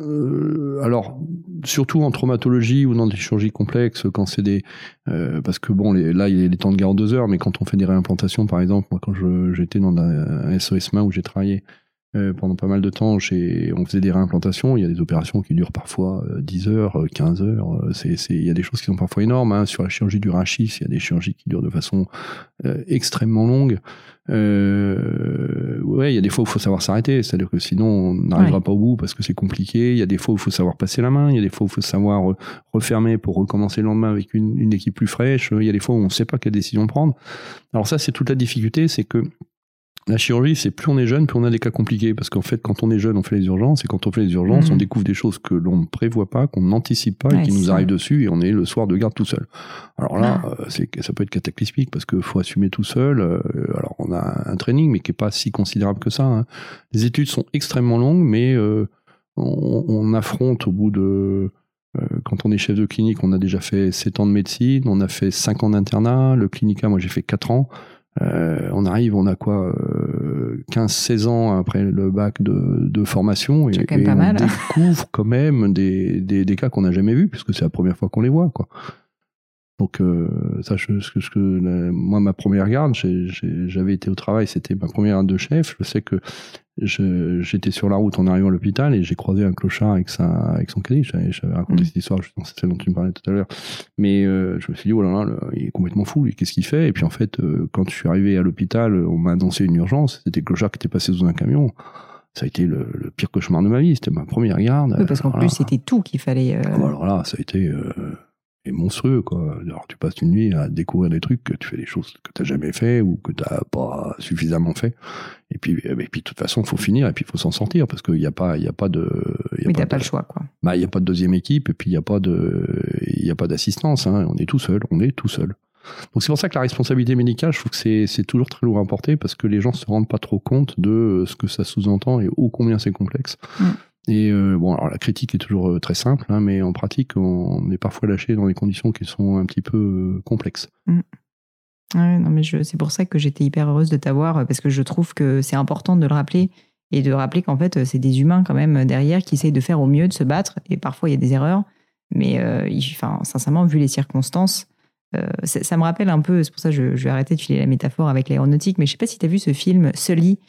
alors, surtout en traumatologie ou dans des chirurgies complexes, quand c'est des, parce que bon, là il y a les temps de garde deux heures, mais quand on fait des réimplantations, par exemple, moi quand j'étais dans un SOS main où j'ai travaillé, euh, pendant pas mal de temps, on faisait des réimplantations. Il y a des opérations qui durent parfois 10 euh, heures, 15 euh, heures. C'est, il y a des choses qui sont parfois énormes. Hein. Sur la chirurgie du rachis, il y a des chirurgies qui durent de façon extrêmement longue. ouais, il y a des fois où il faut savoir s'arrêter. C'est-à-dire que sinon, on n'arrivera pas au bout parce que c'est compliqué. Il y a des fois où il faut savoir passer la main. Il y a des fois où il faut savoir refermer pour recommencer le lendemain avec une, une équipe plus fraîche. Il y a des fois où on ne sait pas quelle décision prendre. Alors ça, c'est toute la difficulté, c'est que la chirurgie, c'est plus on est jeune, plus on a des cas compliqués. Parce qu'en fait, quand on est jeune, on fait les urgences. Et quand on fait les urgences, Mhm. on découvre des choses que l'on ne prévoit pas, qu'on n'anticipe pas et qui nous arrivent dessus. Et on est le soir de garde tout seul. Alors là, Ah. euh, ça peut être cataclysmique parce qu'il faut assumer tout seul. Euh, alors, on a un training, mais qui est pas si considérable que ça. hein. Les études sont extrêmement longues, mais euh, on, on affronte au bout de... quand on est chef de clinique, on a déjà fait 7 ans de médecine, on a fait 5 ans d'internat. Le clinica, moi, j'ai fait 4 ans. Euh, on arrive, on a quoi, euh, 15-16 ans après le bac de, de formation et, C'est quand même et on mal. découvre quand même des, des, des cas qu'on n'a jamais vus puisque c'est la première fois qu'on les voit, quoi. Donc euh, ça, je, ce que, ce que la- moi, ma première garde, j'avais été au travail, c'était ma première garde de chef. Je sais que j'étais sur la route en arrivant à l'hôpital et j'ai croisé un clochard avec sa, avec son caddie. J'avais raconté Mm. cette histoire, justement, c'est celle dont tu me parlais tout à l'heure. Mais euh, je me suis dit, oh là là, il est complètement fou, qu'est-ce qu'il fait? Et puis en fait, euh, quand je suis arrivé à l'hôpital, on m'a annoncé une urgence. C'était le clochard qui était passé sous un camion. Ça a été le, le pire cauchemar de ma vie. C'était ma première garde. Oui, parce qu'en Alors plus, c'était tout qu'il fallait. euh, ah bah alors là, ça a été euh, et monstrueux, quoi. Alors, tu passes une nuit à découvrir des trucs, que tu fais des choses que tu jamais fait ou que tu pas suffisamment fait. Et puis, et puis, de toute façon, il faut finir et puis il faut s'en sortir parce qu'il n'y a pas, y a pas de, il y a mais pas t'as de- pas le choix, quoi. bah, il y a pas de deuxième équipe et puis il n'y a pas de, il y a pas d'assistance. Hein. On est tout seul, on est tout seul. Donc c'est pour ça que la responsabilité médicale, je trouve que c'est, c'est toujours très lourd à porter parce que les gens se rendent pas trop compte de ce que ça sous-entend et ô combien c'est complexe. Mm. Et euh, bon, alors la critique est toujours euh, très simple, hein, mais en pratique, on est parfois lâché dans des conditions qui sont un petit peu euh, complexes. Ouais, non, mais c'est pour ça que j'étais hyper heureuse de t'avoir, parce que je trouve que c'est important de le rappeler et de rappeler qu'en fait, c'est des humains quand même derrière qui essayent de faire au mieux, de se battre, et parfois il y a des erreurs, mais enfin, sincèrement, vu les circonstances, ça, me rappelle un peu, c'est pour ça que je, je vais arrêter de filer la métaphore avec l'aéronautique, mais je sais pas si tu as vu ce film Sully,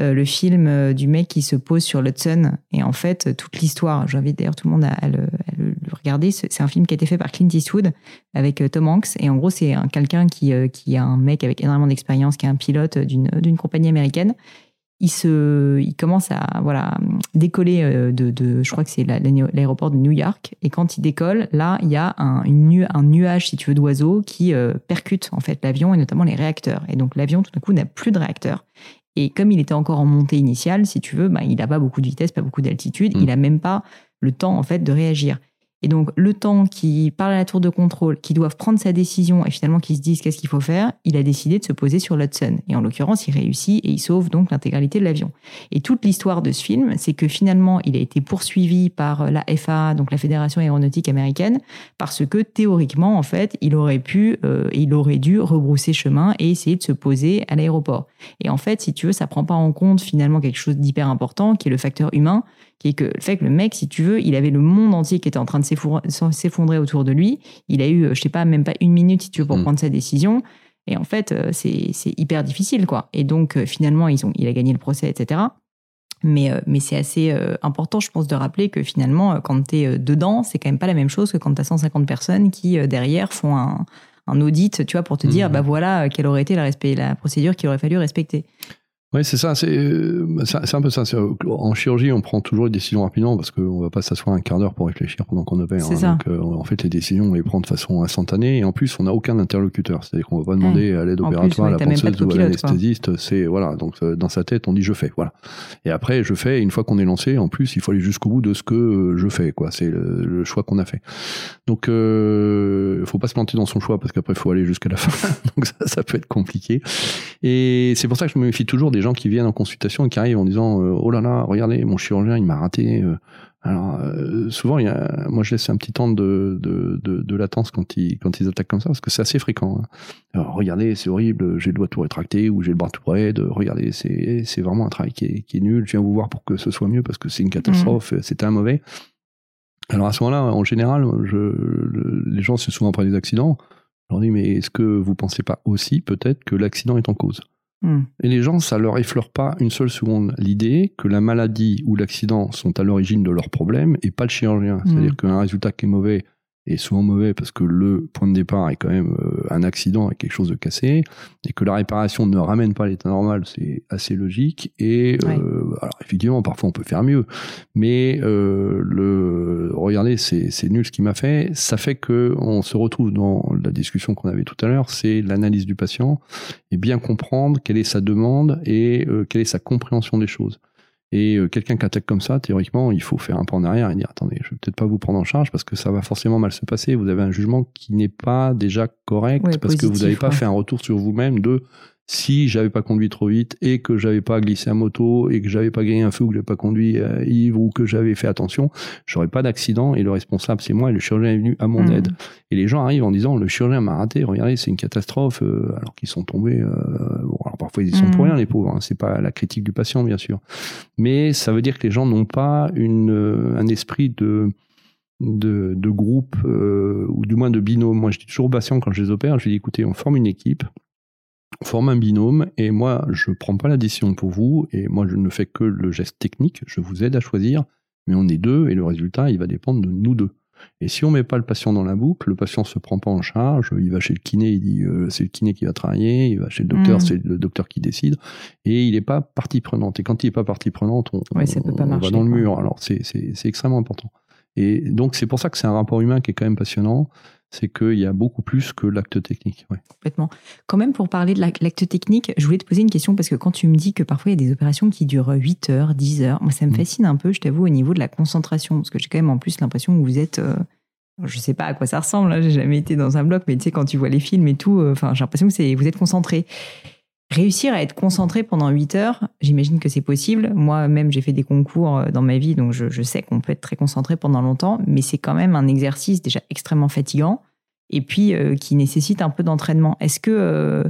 euh, le film euh, du mec qui se pose sur l'Hudson, et en fait, euh, toute l'histoire, j'invite d'ailleurs tout le monde à, le, regarder, c'est un film qui a été fait par Clint Eastwood, avec Tom Hanks. Et en gros, c'est un- quelqu'un qui, qui a un mec avec énormément d'expérience, qui est un pilote d'une compagnie américaine. Il, se, il commence à voilà, décoller de, je crois que c'est la- l'aéroport de New York. Et quand il décolle, là, il y a un, un nuage, si tu veux, d'oiseaux qui percute en fait l'avion et notamment les réacteurs. Et donc l'avion, tout d'un coup, n'a plus de réacteurs. Et comme il était encore en montée initiale, si tu veux, bah, il n'a pas beaucoup de vitesse, pas beaucoup d'altitude. Mm. Il n'a même pas le temps en fait de réagir. Et donc, le temps qui parle à la tour de contrôle, qui doivent prendre sa décision et finalement qui se disent qu'est-ce qu'il faut faire, il a décidé de se poser sur l'Hudson. Et en l'occurrence, il réussit et il sauve donc l'intégralité de l'avion. Et toute l'histoire de ce film, c'est que finalement, il a été poursuivi par la FAA, donc la Fédération aéronautique américaine, parce que théoriquement, en fait, il aurait pu, euh, il aurait dû rebrousser chemin et essayer de se poser à l'aéroport. Et en fait, si tu veux, ça prend pas en compte finalement quelque chose d'hyper important, qui est le facteur humain, qui est que le fait que le mec, si tu veux, il avait le monde entier qui était en train de s'effondrer- autour de lui. Il a eu, euh, je sais pas, même pas une minute, si tu veux, pour Mm. prendre sa décision. Et en fait, euh, c'est hyper difficile, quoi. Et donc, euh, finalement, ils ont, il a gagné le procès, etc. Mais, mais c'est assez important, je pense, de rappeler que finalement, quand tu es dedans, c'est quand même pas la même chose que quand tu as 150 personnes qui, derrière, font un, un audit, tu vois, pour te dire, Mhm. bah voilà, quelle aurait été la, respect, la procédure qu'il aurait fallu respecter. Oui, c'est ça. C'est euh, c'est c'est un peu ça. Euh, En chirurgie, on prend toujours les décisions rapidement parce qu'on va pas s'asseoir un quart d'heure pour réfléchir pendant qu'on opère. Hein. ça. Donc, euh, en fait, les décisions, on les prend de façon instantanée. Et en plus, on n'a aucun interlocuteur. C'est-à-dire qu'on va pas demander à l'aide plus, opératoire, ouais, à la penseuse ou à l'anesthésiste. C'est voilà. Donc, euh, dans sa tête, on dit je fais. Voilà. Et après, je fais. Et une fois qu'on est lancé, en plus, il faut aller jusqu'au bout de ce que je fais. Quoi. C'est le, le choix qu'on a fait. Donc, euh, faut pas se planter dans son choix parce qu'après, il faut aller jusqu'à la fin. Donc, ça, ça peut être compliqué. Et c'est pour ça que je me méfie toujours des gens qui viennent en consultation et qui arrivent en disant euh, oh là là regardez mon chirurgien il m'a raté euh. alors euh, souvent il y a, moi je laisse un petit temps de, de, de, de latence quand ils quand ils attaquent comme ça parce que c'est assez fréquent hein. alors, regardez c'est horrible j'ai le doigt tout rétracté ou j'ai le bras tout raide regardez c'est c'est vraiment un travail qui est, qui est nul je viens vous voir pour que ce soit mieux parce que c'est une catastrophe c'était un mauvais alors à ce moment-là en général je, le- les gens c'est souvent après des accidents je leur dis mais est-ce que vous pensez pas aussi peut-être que l'accident est en cause? Hmm. et les gens, ça leur effleure pas une seule seconde l'idée que la maladie ou l'accident sont à l'origine de leur problème et pas le chirurgien. Mm. C'est-à-dire qu'un résultat qui est mauvais, est souvent mauvais parce que le point de départ est quand même euh, un accident avec quelque chose de cassé et que la réparation ne ramène pas l'état normal, c'est assez logique. Et euh, alors effectivement, parfois on peut faire mieux, mais euh, le regardez, c'est nul ce qui m'a fait. Ça fait que on se retrouve dans la discussion qu'on avait tout à l'heure, c'est l'analyse du patient et bien comprendre quelle est sa demande et quelle est sa compréhension des choses. Et euh, quelqu'un qui attaque comme ça, théoriquement, il faut faire un pas en arrière et dire attendez, je vais peut-être pas vous prendre en charge parce que ça va forcément mal se passer. Vous avez un jugement qui n'est pas déjà correct parce que vous n'avez pas fait un retour sur vous-même de si j'avais pas conduit trop vite et que j'avais pas glissé à moto et que j'avais pas gagné un feu ou que j'avais pas conduit euh, ivre ou que j'avais fait attention, j'aurais pas d'accident et le responsable c'est moi et le chirurgien est venu à mon mmh. aide. Et les gens arrivent en disant le chirurgien m'a raté, regardez c'est une catastrophe euh, alors qu'ils sont tombés. Euh, bon, alors parfois ils y sont pour mmh. rien les pauvres, hein, c'est pas la critique du patient bien sûr, mais ça veut dire que les gens n'ont pas une un esprit de de, de groupe ou du moins de binôme. Moi je dis toujours aux patients quand je les opère, je dis écoutez on forme une équipe forme un binôme et moi je prends pas la décision pour vous et moi je ne fais que le geste technique, je vous aide à choisir, mais on est deux et le résultat il va dépendre de nous deux. Et si on met pas le patient dans la boucle, le patient se prend pas en charge, il va chez le kiné, il dit euh, c'est le kiné qui va travailler, il va chez le docteur, mmh. c'est le docteur qui décide, et il n'est pas partie prenante. Et quand il n'est pas partie prenante, on, va dans le mur. Alors c'est extrêmement important. Et donc c'est pour ça que c'est un rapport humain qui est quand même passionnant c'est qu'il y a beaucoup plus que l'acte technique. Complètement. Quand même, pour parler de l'acte technique, je voulais te poser une question parce que quand tu me dis que parfois il y a des opérations qui durent 8 heures, 10 heures, moi ça me mm. fascine un peu, je t'avoue, au niveau de la concentration. Parce que j'ai quand même en plus l'impression que vous êtes. Je euh, je sais pas à quoi ça ressemble, hein, j'ai jamais été dans un bloc, mais tu sais, quand tu vois les films et tout, euh, j'ai l'impression que vous êtes concentré. Réussir à être concentré pendant 8 heures, j'imagine que c'est possible. Moi-même, j'ai fait des concours euh, dans ma vie, donc je, sais qu'on peut être très concentré pendant longtemps, mais c'est quand même un exercice déjà extrêmement fatigant et puis euh, qui nécessite un peu d'entraînement. Est-ce que euh,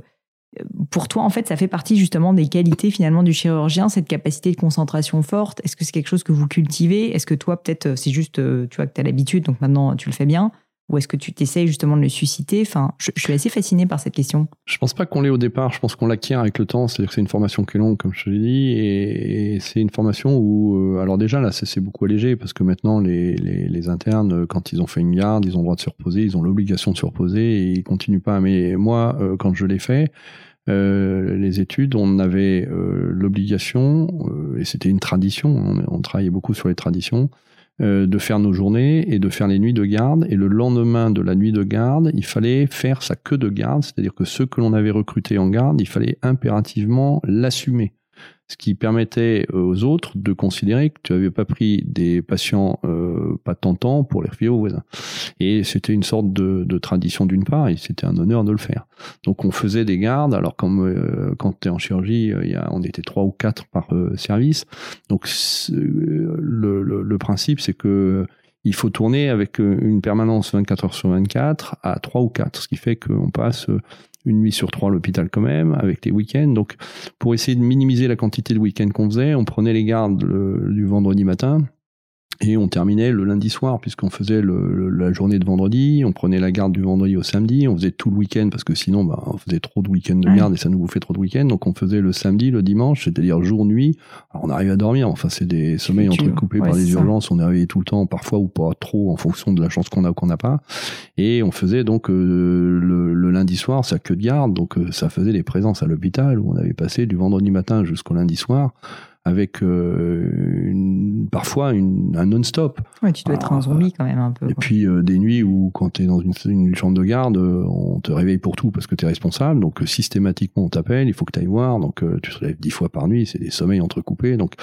pour toi, en fait, ça fait partie justement des qualités finalement du chirurgien, cette capacité de concentration forte? Est-ce que c'est quelque chose que vous cultivez? Est-ce que toi, peut-être, c'est juste, tu vois, que tu as l'habitude, donc maintenant tu le fais bien? Ou est-ce que tu t'essayes justement de le susciter? Enfin, je, suis assez fasciné par cette question. Je pense pas qu'on l'ait au départ. Je pense qu'on l'acquiert avec le temps. C'est-à-dire que c'est une formation qui est longue, comme je te l'ai dit, et, c'est une formation où, euh, alors déjà là, c'est beaucoup allégé parce que maintenant les, internes, quand ils ont fait une garde, ils ont le droit de se reposer, ils ont l'obligation de se reposer et ils continuent pas. Mais moi, euh, quand je l'ai fait. Euh, les études, on avait l'obligation, et c'était une tradition, on, on, travaillait beaucoup sur les traditions, euh, de faire nos journées et de faire les nuits de garde. Et le lendemain de la nuit de garde, il fallait faire sa queue de garde, c'est-à-dire que ceux que l'on avait recrutés en garde, il fallait impérativement l'assumer ce qui permettait euh, aux autres de considérer que tu n'avais pas pris des patients euh, pas tentants pour les refiler aux voisins. Et c'était une sorte de, tradition d'une part, et c'était un honneur de le faire. Donc on faisait des gardes, alors comme euh, quand tu es en chirurgie, il y a, on était trois ou quatre par service. Donc le, le, principe, c'est que il faut tourner avec une permanence 24 heures sur 24 à 3 ou 4, ce qui fait qu'on passe une nuit sur trois à l'hôpital quand même, avec les week-ends. Donc, pour essayer de minimiser la quantité de week-ends qu'on faisait, on prenait les gardes du vendredi matin et on terminait le lundi soir, puisqu'on faisait la journée de vendredi, on prenait la garde du vendredi au samedi, on faisait tout le week-end, parce que sinon, bah, on faisait trop de week-ends de garde et ça nous bouffait trop de week-ends. Donc on faisait le samedi, le dimanche, c'est-à-dire jour-nuit. Alors on arrivait à dormir, enfin c'est des sommeils entrecoupés par des urgences, on est réveillé tout le temps, parfois ou pas trop, en fonction de la chance qu'on a ou qu'on n'a pas. Et on faisait donc euh, le, lundi soir, ça que de garde, donc euh, ça faisait des présences à l'hôpital, où on avait passé du vendredi matin jusqu'au lundi soir avec euh, une, parfois une, un non-stop. Ouais, tu dois être un ah, zombie quand même un peu. Et puis euh, des nuits où quand tu es dans une, une, chambre de garde, euh, on te réveille pour tout parce que tu es responsable. Donc systématiquement on t'appelle, il faut que tu ailles voir. Donc tu te lèves dix fois par nuit, c'est des sommeils entrecoupés. Donc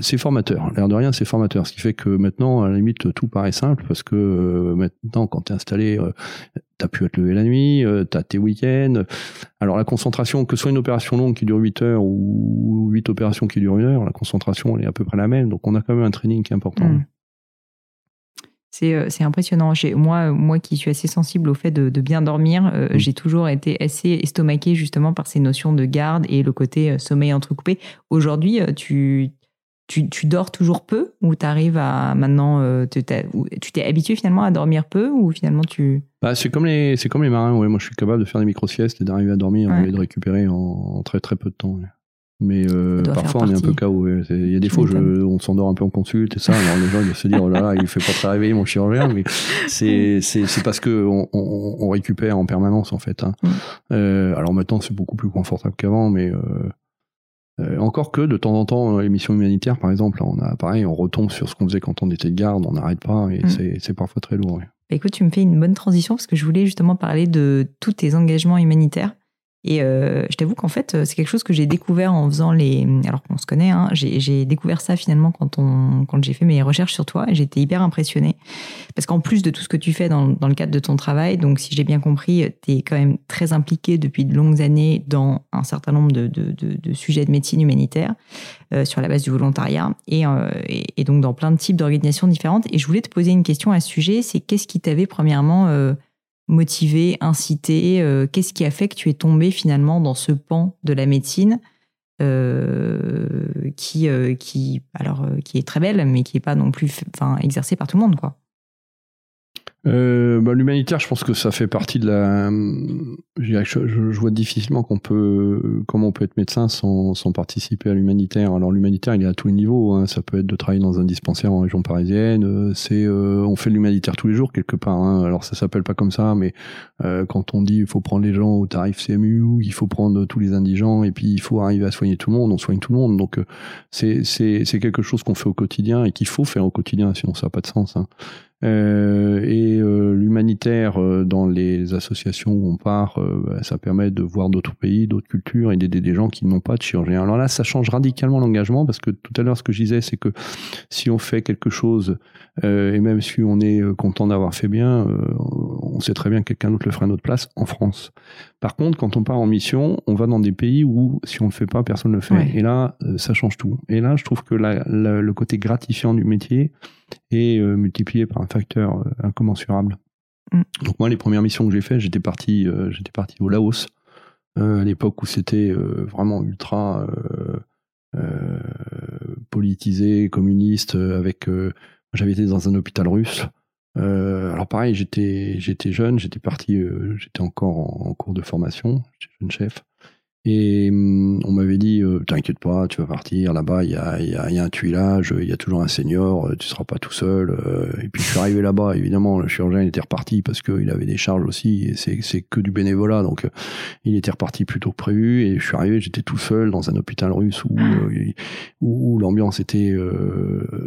c'est formateur. L'air de rien, c'est formateur. Ce qui fait que maintenant, à la limite, tout paraît simple parce que maintenant, quand tu es installé t'as pu te lever la nuit, euh, t'as tes week-ends. Alors la concentration, que ce soit une opération longue qui dure 8 heures ou 8 opérations qui durent une heure, la concentration elle est à peu près la même. Donc on a quand même un training qui est important. Hmm. Euh, c'est, impressionnant. moi, moi qui suis assez sensible au fait de, bien dormir, euh, hmm. j'ai toujours été assez estomaqué justement par ces notions de garde et le côté sommeil entrecoupé. Aujourd'hui, tu, tu, dors toujours peu ou tu arrives à maintenant, euh, tu t'es habitué finalement à dormir peu ou finalement tu... Bah, c'est comme les c'est comme les marins, ouais. Moi, je suis capable de faire des micro siestes et d'arriver à dormir et de récupérer en, très très peu de temps. Mais euh, parfois, on est un peu KO. Il y a des fois, je, on s'endort un peu en consulte et ça. Alors les gens ils se dire, oh là là, il fait pas très réveiller mon chirurgien, mais c'est c'est parce que on, on, on, récupère en permanence en fait. Hein. Mm. Euh, alors maintenant, c'est beaucoup plus confortable qu'avant, mais euh, euh, encore que de temps en temps, les missions humanitaires, par exemple, on a pareil, on retombe sur ce qu'on faisait quand on était de garde, on n'arrête pas et mm. c'est parfois très lourd. Bah, écoute, tu me fais une bonne transition parce que je voulais justement parler de tous tes engagements humanitaires. Et euh, je t'avoue qu'en fait, c'est quelque chose que j'ai découvert en faisant les. Alors qu'on se connaît, hein, j'ai découvert ça finalement quand, on, quand j'ai fait mes recherches sur toi j'étais hyper impressionnée. Parce qu'en plus de tout ce que tu fais dans, dans le cadre de ton travail, donc si j'ai bien compris, tu es quand même très impliqué depuis de longues années dans un certain nombre de, de, de, de sujets de médecine humanitaire euh, sur la base du volontariat et, euh, et, et, donc dans plein de types d'organisations différentes. Et je voulais te poser une question à ce sujet c'est qu'est-ce qui t'avait premièrement euh, motivé, incité euh, Qu'est-ce qui a fait que tu es tombé finalement dans ce pan de la médecine euh, qui, euh, qui, est très belle, mais qui n'est pas non plus exercée par tout le monde quoi? Euh, bah, L'humanitaire, je pense que ça fait partie de la. Je, je, je vois difficilement qu'on peut, comment on peut être médecin sans, sans participer à l'humanitaire. Alors l'humanitaire, il est à tous les niveaux. Hein. Ça peut être de travailler dans un dispensaire en région parisienne. Euh, c'est, euh, on fait l'humanitaire tous les jours quelque part. Hein. Alors ça s'appelle pas comme ça, mais euh, quand on dit il faut prendre les gens au tarif CMU, il faut prendre tous les indigents et puis il faut arriver à soigner tout le monde, on soigne tout le monde. Donc c'est c'est c'est quelque chose qu'on fait au quotidien et qu'il faut faire au quotidien, sinon ça n'a pas de sens. Hein. Euh, et euh, l'humanitaire euh, dans les associations où on part, bah, ça permet de voir d'autres pays, d'autres cultures et d'aider des gens qui n'ont pas de chirurgien. Alors là, ça change radicalement l'engagement parce que tout à l'heure, ce que je disais, c'est que si on fait quelque chose et même si on est content d'avoir fait bien, on sait très bien que quelqu'un d'autre le fera à notre place en France. Par contre, quand on part en mission, on va dans des pays où si on le fait pas, personne ne le fait. Et là, ça change tout. Et là, je trouve que la, le côté gratifiant du métier, et euh, multiplié par un facteur euh, incommensurable. Mm. Donc moi, les premières missions que j'ai faites, j'étais parti, euh, j'étais parti au Laos à l'époque où c'était vraiment ultra politisé, communiste, avec j'avais été dans un hôpital russe. Alors pareil, j'étais j'étais jeune, j'étais parti, j'étais encore en, en, cours de formation, j'étais jeune chef. Et hum, on m'avait dit, euh, t'inquiète pas, tu vas partir là-bas, il y a, y, a, y a, un tuilage, il y a toujours un senior, euh, tu seras pas tout seul. Euh. et puis je suis arrivé là-bas, évidemment, le chirurgien était reparti parce qu'il avait des charges aussi, et c'est que du bénévolat, donc il était reparti plus tôt que prévu. Et je suis arrivé, j'étais tout seul dans un hôpital russe où, où, l'ambiance était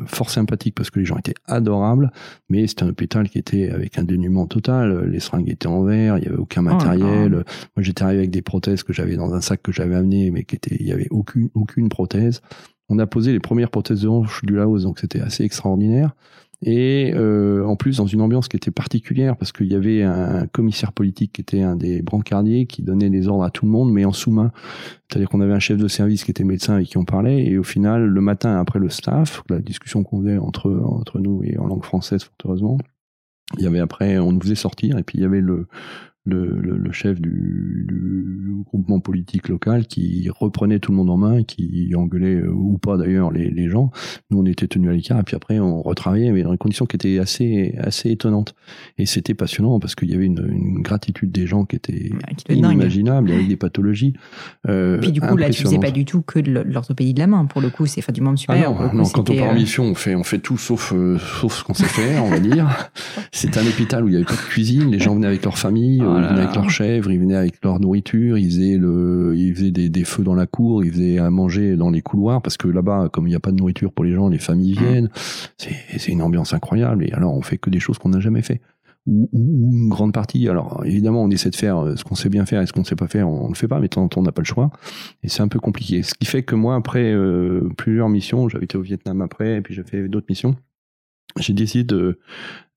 fort sympathique parce que les gens étaient adorables, mais c'était un hôpital qui était avec un dénuement total. Les seringues étaient en verre, il y avait aucun oh matériel. Moi, j'étais arrivé avec des prothèses que j'avais dans un sac que j'avais amené, mais qui était, il y avait aucune, prothèse. On a posé les premières prothèses de hanche du Laos, donc c'était assez extraordinaire. Et euh, en plus dans une ambiance qui était particulière parce qu'il y avait un commissaire politique qui était un des brancardiers qui donnait les ordres à tout le monde mais en sous-main. C'est-à-dire qu'on avait un chef de service qui était médecin avec qui on parlait et au final le matin après le staff, la discussion qu'on faisait entre entre nous et en langue française fort heureusement, il y avait après on nous faisait sortir et puis il y avait le le, le, chef du, du, groupement politique local qui reprenait tout le monde en main, qui engueulait euh, ou pas d'ailleurs les, les, gens. Nous on était tenus à l'écart et puis après on retravaillait mais dans des conditions qui étaient assez assez étonnantes. Et c'était passionnant parce qu'il y avait une, une, gratitude des gens qui était inimaginable avec des pathologies. Euh, puis du coup là tu faisais pas du tout que de l'orthopédie de la main pour le coup c'est du membre supérieur. Ah non, non quand on part en euh, mission on fait on fait tout sauf euh, sauf ce qu'on sait faire on va dire. C'est un hôpital où il y avait pas de cuisine, les gens venaient avec leur famille ils venaient avec leurs chèvres, ils venaient avec leur nourriture, ils faisaient le, ils faisaient des, des, feux dans la cour, ils faisaient à manger dans les couloirs parce que là-bas, comme il n'y a pas de nourriture pour les gens, les familles mmh. viennent. C'est une ambiance incroyable. Et alors, on fait que des choses qu'on n'a jamais fait. Ou, ou, une grande partie. Alors évidemment, on essaie de faire euh, ce qu'on sait bien faire et ce qu'on ne sait pas faire, on ne le fait pas, mais de temps en temps, on n'a pas le choix. Et c'est un peu compliqué. Ce qui fait que moi, après euh, plusieurs missions, j'avais été au Vietnam après, et puis j'ai fait d'autres missions j'ai décidé de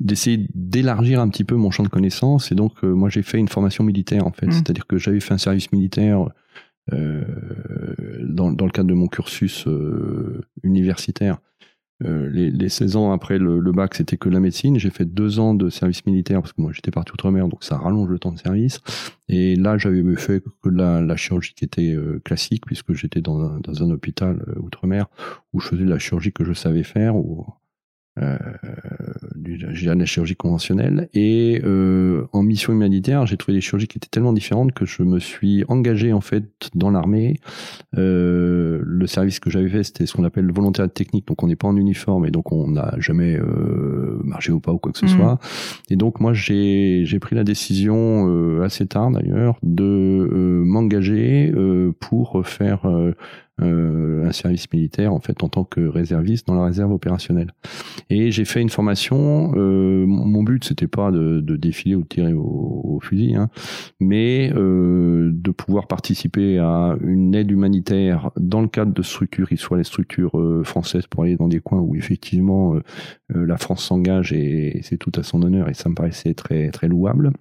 d'essayer d'élargir un petit peu mon champ de connaissances et donc euh, moi j'ai fait une formation militaire en fait. Mmh. c'est-à-dire que j'avais fait un service militaire euh, dans, dans le cadre de mon cursus euh, universitaire. Les, les 16 ans après le, le bac c'était que la médecine. J'ai fait deux ans de service militaire parce que moi j'étais parti outre-mer donc ça rallonge le temps de service. Et là j'avais fait que la, la chirurgie qui était classique puisque j'étais dans un, dans un hôpital outre-mer où je faisais de la chirurgie que je savais faire euh, du j'ai la chirurgie conventionnelle. Et euh, en mission humanitaire, j'ai trouvé des chirurgies qui étaient tellement différentes que je me suis engagé en fait dans l'armée. Euh, le service que j'avais fait, c'était ce qu'on appelle le volontaire technique. Donc on n'est pas en uniforme et donc on n'a jamais euh, marché au pas ou quoi que ce mmh. soit. Et donc moi j'ai j'ai pris la décision euh, assez tard d'ailleurs de euh, m'engager pour faire euh, un service militaire en fait en tant que réserviste dans la réserve opérationnelle. Et j'ai fait une formation. Euh, mon but c'était pas de, de, défiler ou de tirer au, fusil, hein, mais euh, de pouvoir participer à une aide humanitaire dans le cadre de structures, qui soient les structures euh, françaises pour aller dans des coins où effectivement euh, la France s'engage et c'est tout à son honneur et ça me paraissait très très louable.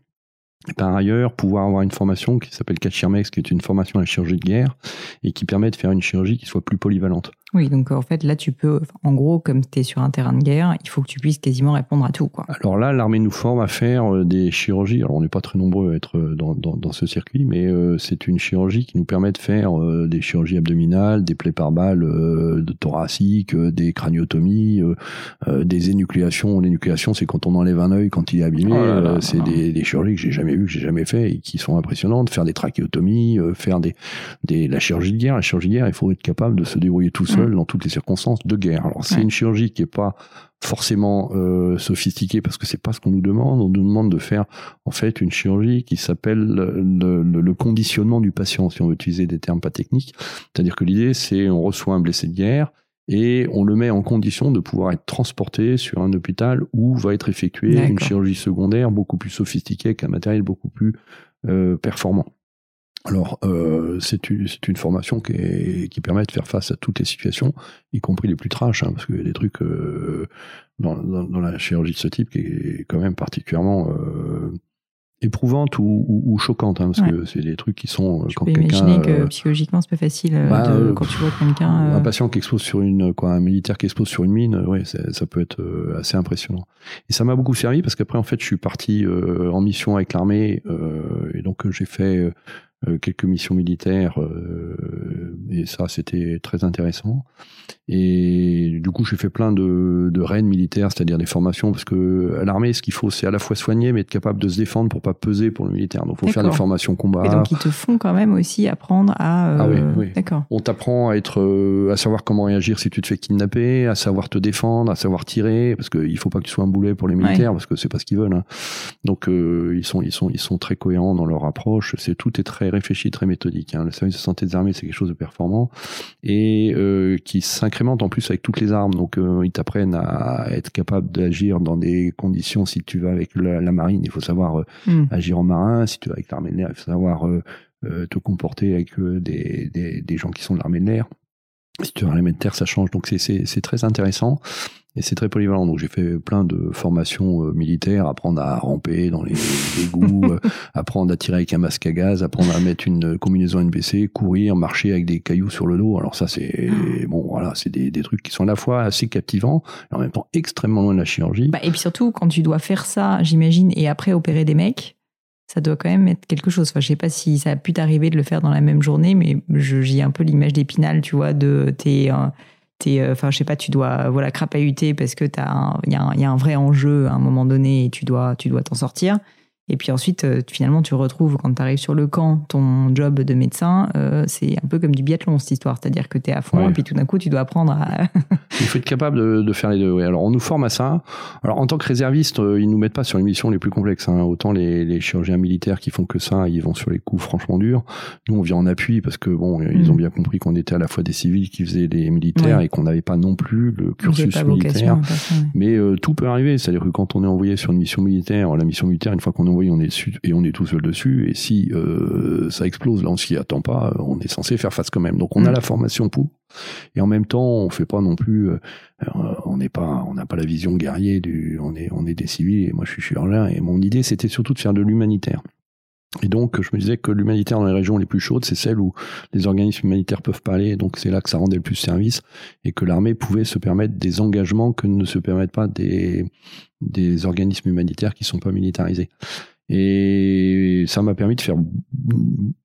Par ailleurs, pouvoir avoir une formation qui s'appelle Cachirmex, qui est une formation à la chirurgie de guerre, et qui permet de faire une chirurgie qui soit plus polyvalente. Oui, donc en fait, là, tu peux, en gros, comme tu es sur un terrain de guerre, il faut que tu puisses quasiment répondre à tout. Quoi. Alors là, l'armée nous forme à faire euh, des chirurgies. Alors, on n'est pas très nombreux à être euh, dans, dans, dans ce circuit, mais euh, c'est une chirurgie qui nous permet de faire des chirurgies abdominales, des plaies par balles de thoracique, des craniotomies, des énucléations. L'énucléation, c'est quand on enlève un œil quand il est abîmé. Oh c'est des, des, chirurgies que j'ai jamais vues, que j'ai jamais fait et qui sont impressionnantes. Faire des trachéotomies, faire des, des, la chirurgie de guerre. La chirurgie de guerre, il faut être capable de se débrouiller tout seul dans toutes les circonstances de guerre. Alors c'est une chirurgie qui est pas forcément euh, sophistiquée parce que c'est pas ce qu'on nous demande. On nous demande de faire en fait une chirurgie qui s'appelle le, le, conditionnement du patient, si on veut utiliser des termes pas techniques. C'est-à-dire que l'idée c'est on reçoit un blessé de guerre et on le met en condition de pouvoir être transporté sur un hôpital où va être effectuée une chirurgie secondaire beaucoup plus sophistiquée avec un matériel beaucoup plus euh, performant. Alors, euh, c'est une, une, formation qui, qui, permet de faire face à toutes les situations, y compris les plus trash, hein, parce qu'il y a des trucs euh, dans, dans, dans, la chirurgie de ce type qui est quand même particulièrement euh, éprouvante ou, ou, ou choquante, hein, parce que c'est des trucs qui sont tu quand peux imaginer que euh, psychologiquement c'est pas facile euh, bah, de, quand tu vois quelqu'un. Un patient qui expose sur une, quoi, un militaire qui expose sur une mine, ouais, ça peut être assez impressionnant. Et ça m'a beaucoup servi parce qu'après en fait je suis parti en mission avec l'armée et donc j'ai fait euh, quelques missions militaires euh, et ça c'était très intéressant. Et du coup j'ai fait plein de, de raids militaires c'est-à-dire des formations parce que à l'armée ce qu'il faut c'est à la fois soigner mais être capable de se défendre pour pas peser pour le militaire. Donc faut faire des formations combat. Et donc ils te font quand même aussi apprendre à euh... ah oui, oui. d'accord. On t'apprend à être euh, à savoir comment réagir si tu te fais kidnapper à savoir te défendre à savoir tirer parce qu'il faut pas que tu sois un boulet pour les militaires parce que c'est pas ce qu'ils veulent hein. donc euh, ils sont ils sont ils sont très cohérents dans leur approche. C'est tout est très réfléchi, très méthodique. Hein. Le service de santé des armées, c'est quelque chose de performant et euh, qui s'incrémente en plus avec toutes les armes. Donc, euh, ils t'apprennent à être capable d'agir dans des conditions. Si tu vas avec la, marine, il faut savoir euh, hmm. agir en marin. Si tu vas avec l'armée de l'air, il faut savoir te comporter avec des, des, des gens qui sont de l'armée de l'air. Si tu vas à l'armée de terre, ça change. Donc, c'est très intéressant. Et c'est très polyvalent. Donc j'ai fait plein de formations euh, militaires, apprendre à ramper dans les égouts, euh, apprendre à tirer avec un masque à gaz, apprendre à mettre une combinaison NBC, courir, marcher avec des cailloux sur le dos. Alors ça c'est ah. bon voilà, c'est des, des, trucs qui sont à la fois assez captivants et en même temps extrêmement loin de la chirurgie. Bah, et puis surtout quand tu dois faire ça, j'imagine, et après opérer des mecs. Ça doit quand même être quelque chose. Enfin, je sais pas si ça a pu t'arriver de le faire dans la même journée, mais j'ai un peu l'image d'Épinal, tu vois, de t'es enfin je sais pas tu dois voilà crapahuter parce que il y, y, a un vrai enjeu à un moment donné et tu dois tu dois t'en sortir et puis ensuite, euh, finalement, tu retrouves, quand tu arrives sur le camp, ton job de médecin, euh, c'est un peu comme du biathlon, cette histoire. C'est-à-dire que tu es à fond, et puis tout d'un coup, tu dois apprendre à... Il faut être capable de, de faire les deux. Oui. Alors, on nous forme à ça. Alors, en tant que réserviste, euh, ils nous mettent pas sur les missions les plus complexes. Hein. Autant les, les, chirurgiens militaires qui font que ça, ils vont sur les coups franchement durs. Nous, on vient en appui parce que, bon, ils mm. ont bien compris qu'on était à la fois des civils qui faisaient les militaires et qu'on n'avait pas non plus le cursus militaire. Mais tout peut arriver. C'est-à-dire que quand on est envoyé sur une mission militaire, la mission militaire, une fois qu'on est oui, on est dessus et on est tout seul dessus. Et si euh, ça explose, là on s'y attend pas, on est censé faire face quand même. Donc on a mm. la formation pour. Et en même temps, on fait pas non plus, euh, on n'est pas, on n'a pas la vision guerrier du, on est, on est des civils. Et moi je suis chirurgien. Et mon idée c'était surtout de faire de l'humanitaire. Et donc, je me disais que l'humanitaire dans les régions les plus chaudes, c'est celle où les organismes humanitaires peuvent pas aller. Donc, c'est là que ça rendait le plus service et que l'armée pouvait se permettre des engagements que ne se permettent pas des, des organismes humanitaires qui sont pas militarisés. Et ça m'a permis de faire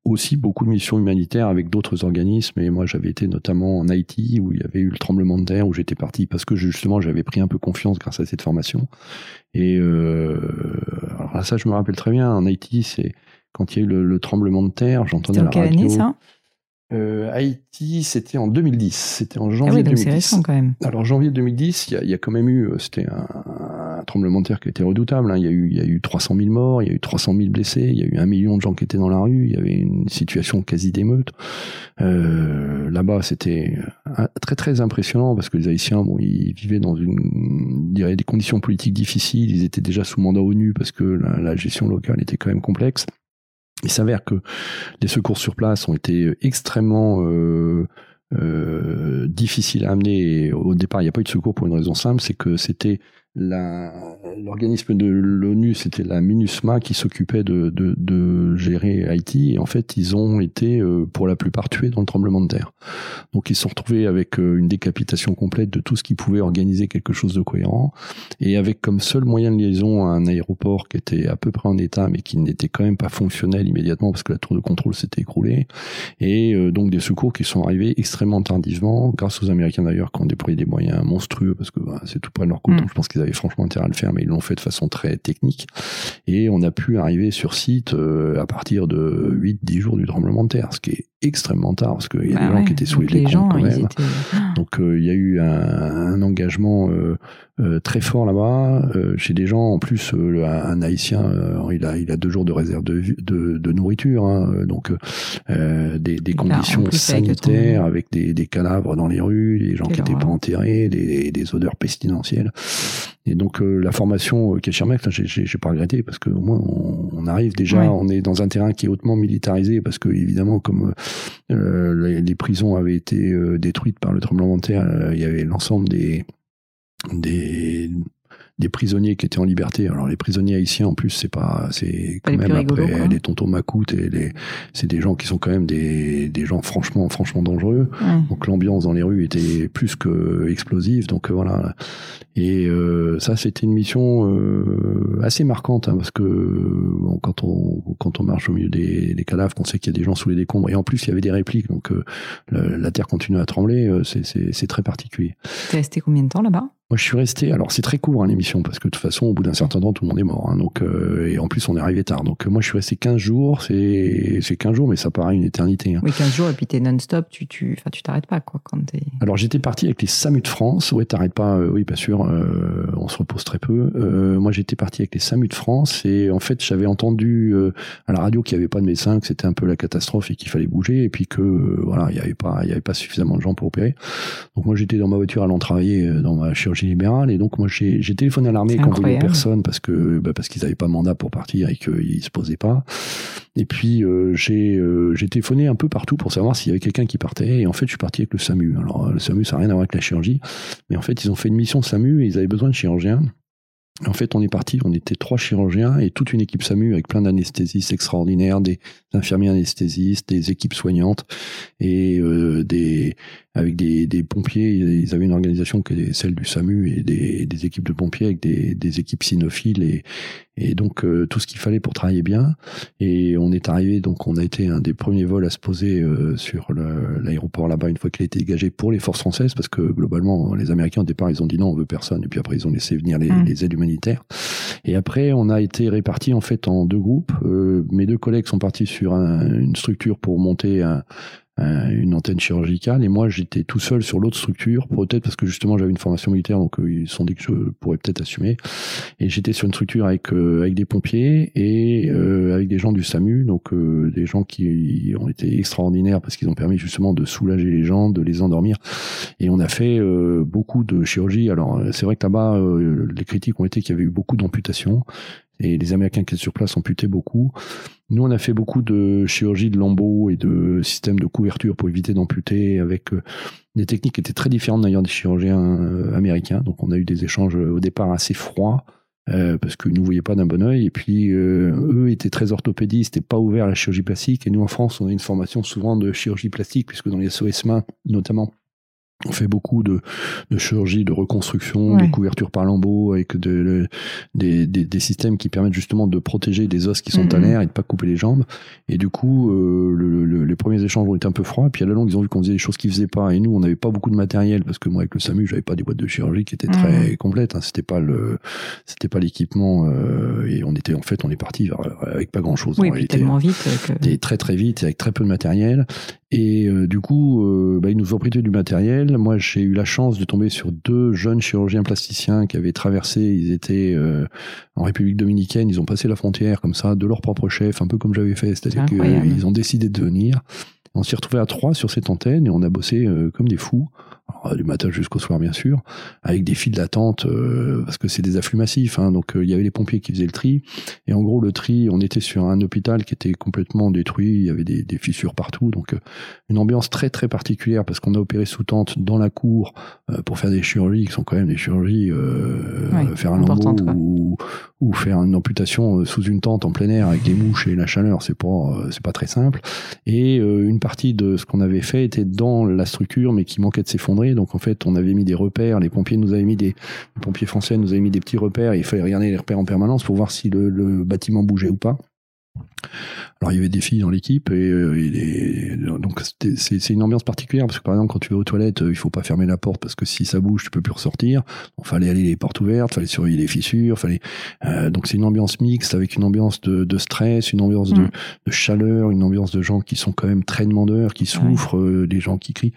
aussi beaucoup de missions humanitaires avec d'autres organismes. Et moi, j'avais été notamment en Haïti où il y avait eu le tremblement de terre, où j'étais parti parce que justement, j'avais pris un peu confiance grâce à cette formation. Et euh, alors ça, je me rappelle très bien. En Haïti, c'est quand il y a eu le, tremblement de terre, j'entendais la quelle radio. Année, ça? Euh, Haïti, c'était en 2010. C'était en janvier ah oui, donc c'est récent quand même. Alors janvier 2010, il y, y, a quand même eu, euh, c'était un, tremblement de terre qui était redoutable. Hein. Il, y a eu, il y a eu 300 000 morts, il y a eu 300 000 blessés, il y a eu un million de gens qui étaient dans la rue, il y avait une situation quasi d'émeute. Euh, Là-bas, c'était euh, très très impressionnant parce que les Haïtiens, bon, ils vivaient dans une, dirais, des conditions politiques difficiles. Ils étaient déjà sous mandat ONU parce que la, la gestion locale était quand même complexe. Il s'avère que les secours sur place ont été extrêmement euh, euh, difficiles à amener. au départ, il n'y a pas eu de secours pour une raison simple, c'est que c'était l'organisme de l'ONU, c'était la MINUSMA qui s'occupait de, de, de, gérer Haïti. Et en fait, ils ont été euh, pour la plupart tués dans le tremblement de terre. Donc ils se sont retrouvés avec euh, une décapitation complète de tout ce qui pouvait organiser quelque chose de cohérent. Et avec comme seul moyen de liaison un aéroport qui était à peu près en état, mais qui n'était quand même pas fonctionnel immédiatement parce que la tour de contrôle s'était écroulée. Et euh, donc des secours qui sont arrivés extrêmement tardivement, grâce aux Américains d'ailleurs qui ont déployé des moyens monstrueux parce que bah, c'est tout près de leur côté. Mm. Je pense qu'ils franchement intérêt à le faire, mais ils l'ont fait de façon très technique. Et on a pu arriver sur site euh, à partir de 8-10 jours du tremblement de terre, ce qui est extrêmement tard, parce qu'il y a bah des gens qui étaient sous les, les quand même. Donc euh, il y a eu un, un engagement euh, euh, très fort là-bas. Euh, chez des gens, en plus, euh, un, haïtien, il, a, il a deux jours de réserve de, de, de nourriture, hein, donc des, des conditions sanitaires avec, des, des, cadavres dans les rues, des gens qui n'étaient pas enterrés, des, des, odeurs pestilentielles. Et donc la formation Keshirmek, j'ai pas regretté parce qu'au moins on, arrive déjà, on est dans un terrain qui est hautement militarisé parce que évidemment comme les, les, prisons avaient été détruites par le tremblement de terre, il y avait l'ensemble des des, des prisonniers qui étaient en liberté. Alors les prisonniers haïtiens en plus c'est pas c'est quand même après les tontons macoutes et les c'est des gens qui sont quand même des, des gens franchement franchement dangereux. Donc l'ambiance dans les rues était plus que explosive. Donc euh, voilà. Et euh, ça c'était une mission euh, assez marquante hein, parce que bon, quand on quand on marche au milieu des, des cadavres, qu'on sait qu'il y a des gens sous les décombres et en plus il y avait des répliques donc la, terre continue à trembler. c'est très particulier. T'es resté combien de temps là-bas? Moi, je suis resté. Alors, c'est très court hein, l'émission parce que de toute façon, au bout d'un certain temps, tout le monde est mort. Hein, donc, euh, et en plus, on est arrivé tard. Donc, euh, moi, je suis resté 15 jours. C'est c'est 15 jours, mais ça paraît une éternité. Hein. Oui, 15 jours et puis t'es non-stop. Tu tu enfin, tu t'arrêtes pas quoi quand t'es. Alors, j'étais parti avec les SAMU de France. Ouais, t'arrêtes pas. Euh, oui, bien sûr. on se repose très peu. moi, j'étais parti avec les SAMU de France et en fait, j'avais entendu à la radio qu'il n'y avait pas de médecin, que c'était un peu la catastrophe et qu'il fallait bouger et puis que voilà, il y avait pas il y avait pas suffisamment de gens pour opérer. Donc, moi, j'étais dans ma voiture allant travailler dans ma chirurgie libérale et donc moi, j'ai téléphoné à l'armée quand il n'y avait personne parce que bah, parce qu'ils n'avaient pas mandat pour partir et qu'ils se posaient pas. Et puis euh, euh, j'ai téléphoné un peu partout pour savoir s'il y avait quelqu'un qui partait. Et en fait, je suis parti avec le SAMU. Alors le SAMU, ça n'a rien à voir avec la chirurgie, mais en fait, ils ont fait une mission SAMU et ils avaient besoin de chirurgiens. En fait, on est parti, on était trois chirurgiens et toute une équipe SAMU avec plein d'anesthésistes extraordinaires, des infirmiers anesthésistes, des équipes soignantes et euh, des avec des, des, pompiers. Ils avaient une organisation qui est celle du SAMU et des, des équipes de pompiers avec des, des équipes cynophiles et, et donc euh, tout ce qu'il fallait pour travailler bien. Et on est arrivé, donc on a été un des premiers vols à se poser euh, sur l'aéroport là-bas une fois qu'il a été dégagé pour les forces françaises parce que globalement les Américains au départ ils ont dit non on veut personne et puis après ils ont laissé venir les, mmh. les aides humanitaires. Et après on a été répartis en fait en deux groupes. Euh, mes deux collègues sont partis sur une structure pour monter un, une antenne chirurgicale. Et moi j'étais tout seul sur l'autre structure peut-être parce que justement j'avais une formation militaire donc euh, ils sont dit que je pourrais peut-être assumer. Et j'étais sur une structure avec euh, avec des pompiers et euh, avec des gens du SAMU donc des gens qui ont été extraordinaires parce qu'ils ont permis justement de soulager les gens de les endormir. Et on a fait beaucoup de chirurgie. Alors c'est vrai que là-bas les critiques ont été qu'il y avait eu beaucoup d'amputations et les Américains qui étaient sur place amputaient beaucoup. Nous, on a fait beaucoup de chirurgie de lambeaux et de systèmes de couverture pour éviter d'amputer avec euh, des techniques qui étaient très différentes d'ailleurs des chirurgiens euh, américains. Donc, on a eu des échanges euh, au départ assez froids. parce qu'ils ne nous voyaient pas d'un bon oeil. Et puis, eux étaient très orthopédistes et pas ouverts à la chirurgie plastique. Et nous, en France, on a une formation souvent de chirurgie plastique, puisque dans les SOS mains, notamment, On fait beaucoup de, de chirurgie, de reconstruction, de couverture par lambeaux, avec de, des, des, des, systèmes qui permettent justement de protéger des os qui sont à mm-hmm. l'air et de pas couper les jambes. Et du coup, euh, le, les premiers échanges ont été un peu froids. Puis à la longue, ils ont vu qu'on faisait des choses qu'ils faisaient pas. Et nous, on n'avait pas beaucoup de matériel parce que moi, avec le SAMU, j'avais pas des boîtes de chirurgie qui étaient très mm-hmm. complètes. Hein. C'était pas le, c'était pas l'équipement. Euh, et on était, en fait, on est parti avec pas grand chose. Oui, puis tellement vite. Que... très très vite, avec très peu de matériel. Et euh, du coup, euh, bah, ils nous ont prêté du matériel. Moi, j'ai eu la chance de tomber sur deux jeunes chirurgiens plasticiens qui avaient traversé. Ils étaient euh, en République dominicaine. Ils ont passé la frontière comme ça, de leur propre chef, un peu comme j'avais fait. C'est-à-dire qu'ils ont décidé de venir. On s'est retrouvés à trois sur cette antenne et on a bossé comme des fous du matin jusqu'au soir bien sûr, avec des files d'attente euh, parce que c'est des afflux massifs. Hein, donc euh, il y avait les pompiers qui faisaient le tri. Et en gros le tri, on était sur un hôpital qui était complètement détruit, il y avait des, des fissures partout, donc euh, une ambiance très très particulière parce qu'on a opéré sous tente dans la cour pour faire des chirurgies qui sont quand même des chirurgies faire un lambeau ou, ou, faire une amputation sous une tente en plein air avec des mouches et la chaleur, c'est pas c'est pas très simple. Et une partie de ce qu'on avait fait était dans la structure mais qui manquait de s'effondrer donc en fait, on avait mis des repères. Les pompiers nous avaient mis des les pompiers français nous avaient mis des petits repères. il fallait regarder les repères en permanence pour voir si le bâtiment bougeait ou pas. Alors il y avait des filles dans l'équipe et, euh, donc c'est une ambiance particulière parce que par exemple quand tu vas aux toilettes, euh, il faut pas fermer la porte parce que si ça bouge, tu peux plus ressortir. Il fallait aller les portes ouvertes, fallait surveiller les fissures, fallait euh, donc c'est une ambiance mixte avec une ambiance de, de stress, une ambiance de, mm. de, chaleur, une ambiance de gens qui sont quand même très demandeurs, qui souffrent, des gens qui crient.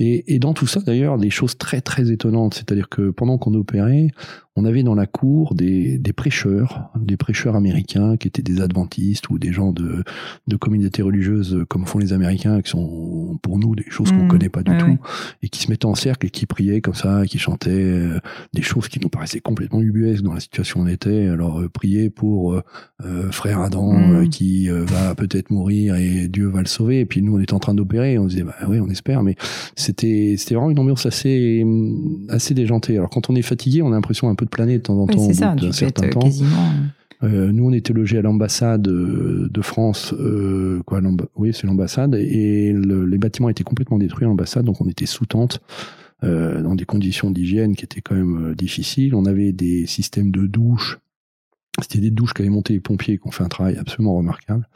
Et, et dans tout ça d'ailleurs, des choses très très étonnantes, c'est-à-dire que pendant qu'on opérait, on avait dans la cour des, des prêcheurs, des prêcheurs américains qui étaient des adventistes ou des gens de, de communautés religieuses comme font les Américains, qui sont pour nous des choses qu'on mmh. connaît pas du tout, et qui se mettaient en cercle et qui priaient comme ça, qui chantaient euh, des choses qui nous paraissaient complètement ubuesques dans la situation où on était. Alors euh, prier pour euh, frère Adam mmh. qui va peut-être mourir et Dieu va le sauver. Et puis nous on était en train d'opérer, on disait bah oui on espère, mais c'était c'était vraiment une ambiance assez assez déjantée. Alors quand on est fatigué, on a l'impression un peu de planer de temps en temps au bout d'un certain temps. Quasiment euh, nous, on était logés à l'ambassade euh, de France, euh, quoi, oui, c'est l'ambassade, et les bâtiments étaient complètement détruits, l'ambassade, donc on était sous tente, euh, dans des conditions d'hygiène qui étaient quand même difficiles. On avait des systèmes de douche, c'était des douches qu'avaient monté les pompiers, qui ont fait un travail absolument remarquable.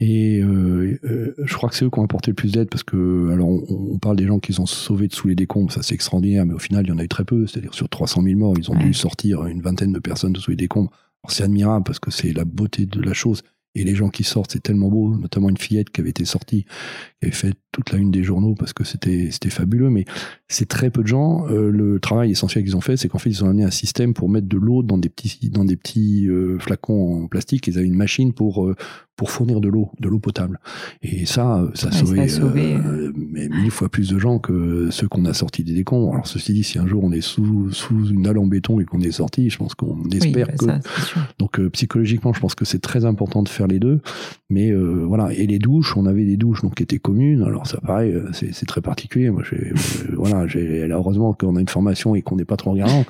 Et je crois que c'est eux qui ont apporté le plus d'aide parce que, alors, on, parle des gens qui ont sauvés de sous les décombres, ça c'est extraordinaire, mais au final, il y en a eu très peu. C'est-à-dire sur 300 000 morts, ils ont dû sortir une vingtaine de personnes de sous les décombres c'est admirable parce que c'est la beauté de la chose. Et les gens qui sortent, c'est tellement beau, notamment une fillette qui avait été sortie, qui avait fait toute la une des journaux parce que c'était fabuleux. Mais c'est très peu de gens. Euh, le travail essentiel qu'ils ont fait, c'est qu'en fait ils ont amené un système pour mettre de l'eau dans des petits dans des petits euh, flacons en plastique. Ils avaient une machine pour euh, pour fournir de l'eau, de l'eau potable. Et ça, ça a sauvé, mais mille fois plus de gens que ceux qu'on a sortis des décombres. Alors ceci dit, si un jour on est sous sous une dalle en béton et qu'on est sorti, je pense qu'on espère bah, que. Donc psychologiquement, je pense que c'est très important de faire les deux. Mais voilà. Et les douches, on avait des douches donc qui étaient communes. Alors ça pareil, c'est très particulier. Moi, j'ai voilà heureusement qu'on a une formation et qu'on n'est pas trop regardant.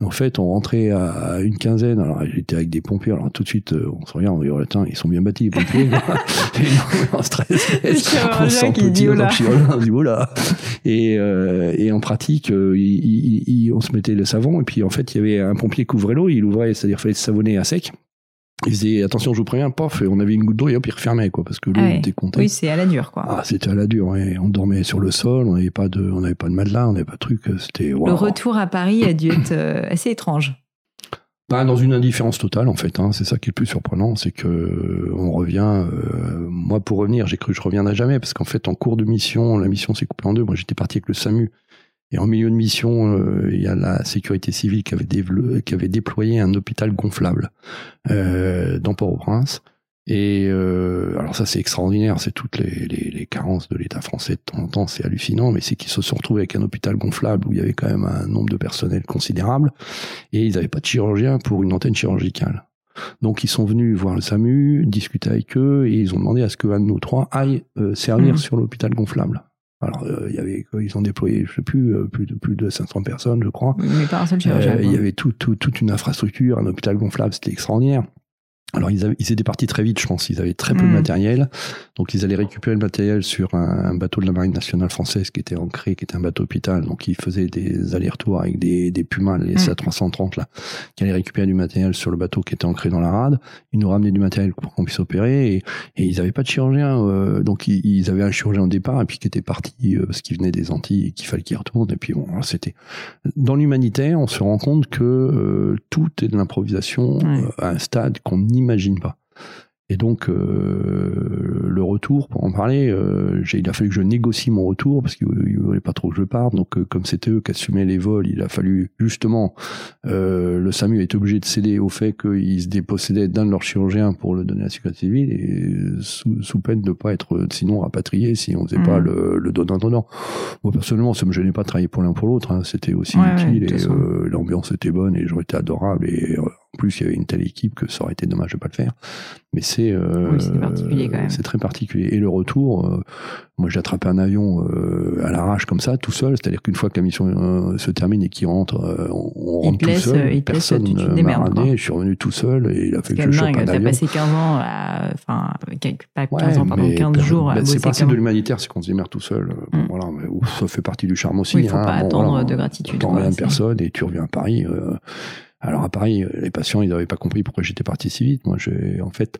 Mais en fait, on rentrait à une quinzaine. Alors, j'étais avec des pompiers. Alors, tout de suite, euh, on se regarde, on dit, oh, ils sont bien bâtis, pompiers. et on stress. on sent on dit, voilà. Et, euh, et en pratique, euh, on se mettait le savon. Et puis, en fait, il y avait un pompier qui ouvrait l'eau. Il ouvrait, c'est-à-dire, il fallait se savonner à sec. Il disait attention, je vous préviens, pof, et on avait une goutte d'eau et hop, il refermait quoi, parce que l'eau ah était Oui, c'est à la dure quoi. Ah, c'était à la dure. Ouais. On dormait sur le sol, on n'avait pas de, on n'avait pas de matelas, on n'avait pas de truc. C'était. Le retour à Paris a dû être euh, assez étrange. Pas dans une indifférence totale en fait. Hein. C'est ça qui est le plus surprenant, c'est que on revient. Euh, moi, pour revenir, j'ai cru que je reviendrais jamais parce qu'en fait, en cours de mission, la mission s'est coupée en deux. Moi, j'étais parti avec le SAMU et en milieu de mission, euh, il y a la sécurité civile qui avait, qui avait déployé un hôpital gonflable euh, dans Port-au-Prince. Et euh, alors ça c'est extraordinaire, c'est toutes les, les, les, carences de l'État français de temps en temps, c'est hallucinant, mais c'est qu'ils se sont retrouvés avec un hôpital gonflable où il y avait quand même un nombre de personnel considérable, et ils n'avaient pas de chirurgien pour une antenne chirurgicale. Donc ils sont venus voir le SAMU, discuter avec eux, et ils ont demandé à ce qu'un de nous trois aille euh, servir mmh. sur l'hôpital gonflable. Alors, euh, y avait, ils ont déployé, je sais plus, euh, plus de plus de 500 personnes, je crois. Mais pas un seul chirurgien. Euh, il y avait tout, tout, toute une infrastructure, un hôpital gonflable, c'était extraordinaire. Alors ils, avaient, ils étaient partis très vite, je pense. Ils avaient très peu de Mm. matériel, donc ils allaient récupérer le matériel sur un, un bateau de la marine nationale française qui était ancré, qui était un bateau hôpital. Donc ils faisaient des allers-retours avec des, des Pumas, les Mm. SA 330 là, qui allaient récupérer du matériel sur le bateau qui était ancré dans la rade. Ils nous ramenaient du matériel pour qu'on puisse opérer, et, et ils n'avaient pas de chirurgien, euh, donc ils, ils avaient un chirurgien au départ et puis qui était parti euh, parce qu'il venait des Antilles et qu'il fallait qu'il retourne. Et puis bon, c'était dans l'humanitaire, on se rend compte que euh, tout est de l'improvisation euh, à un stade qu'on n'imagine pas. Et donc, euh, le retour, pour en parler, euh, il a fallu que je négocie mon retour parce qu'ils ne voulaient pas trop que je parte. Donc, euh, comme c'était eux qui assumaient les vols, il a fallu justement, le SAMU est obligé de céder au fait qu'ils se dépossédaient d'un de leurs chirurgiens pour le donner à la sécurité civile et sous, sous peine de ne pas être sinon rapatrié si on ne faisait pas le, le donnant-donnant. Moi, personnellement, ça me gênait pas de travailler pour l'un pour l'autre. hein. C'était aussi Ouais, utile et l'ambiance était bonne et j'aurais été adorable. Et en plus, il y avait une telle équipe que ça aurait été dommage de pas le faire. Mais c'est euh, Oui, c'est particulier très particulier. Et le retour, euh, moi, j'ai attrapé un avion euh, à l'arrache comme ça, tout seul. C'est-à-dire qu'une fois que la mission euh, se termine et qu'il rentre, euh, on, on rentre tout seul. euh, Personne ne m'a ramené. Je suis revenu tout seul et il a fait que je chope un avion. passé 15 ans, à, enfin, pas 15 Ouais, ans, pardon, mais 15 per- jours à bosser C'est principe de l'humanitaire, c'est qu'on se démerde tout seul. Bon, Mm. voilà, mais, ouf, ça fait partie du charme aussi. Oui, il faut hein. pas Bon, attendre voilà, de gratitude. T'en rien personne et tu reviens à Paris. Alors à Paris, euh, les patients, ils n'avaient pas compris pourquoi j'étais parti si vite. Moi, j'ai en fait,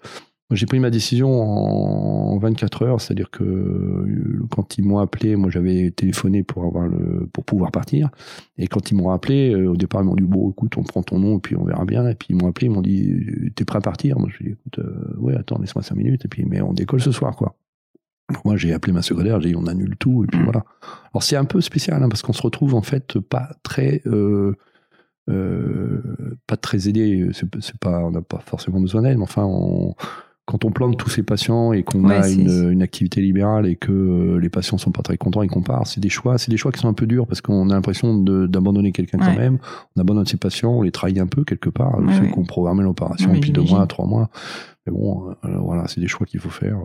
j'ai pris ma décision en 24 heures, c'est-à-dire que euh, quand ils m'ont appelé, moi j'avais téléphoné pour avoir le pour pouvoir partir. Et quand ils m'ont appelé, euh, au départ ils m'ont dit bon écoute, on prend ton nom et puis on verra bien. Et puis ils m'ont appelé, ils m'ont dit t'es prêt à partir? Moi je dis écoute, euh, ouais attends laisse-moi cinq minutes et puis mais on décolle ce soir quoi. Moi j'ai appelé ma secrétaire, j'ai dit on annule tout et puis Mm. voilà. Alors c'est un peu spécial hein, parce qu'on se retrouve en fait pas très euh, pas très aidé. C'est pas on n'a pas forcément besoin d'aide, mais enfin on, quand on plante tous ces patients et qu'on Ouais, a une, une activité libérale et que euh, les patients sont pas très contents et qu'on part, c'est des choix, c'est des choix qui sont un peu durs parce qu'on a l'impression d'abandonner quelqu'un quand même. On abandonne ses patients, on les trahit un peu quelque part, Ouais, ceux qui ont programmé l'opération depuis deux mois, trois mois. Mais bon, euh, voilà, c'est des choix qu'il faut faire.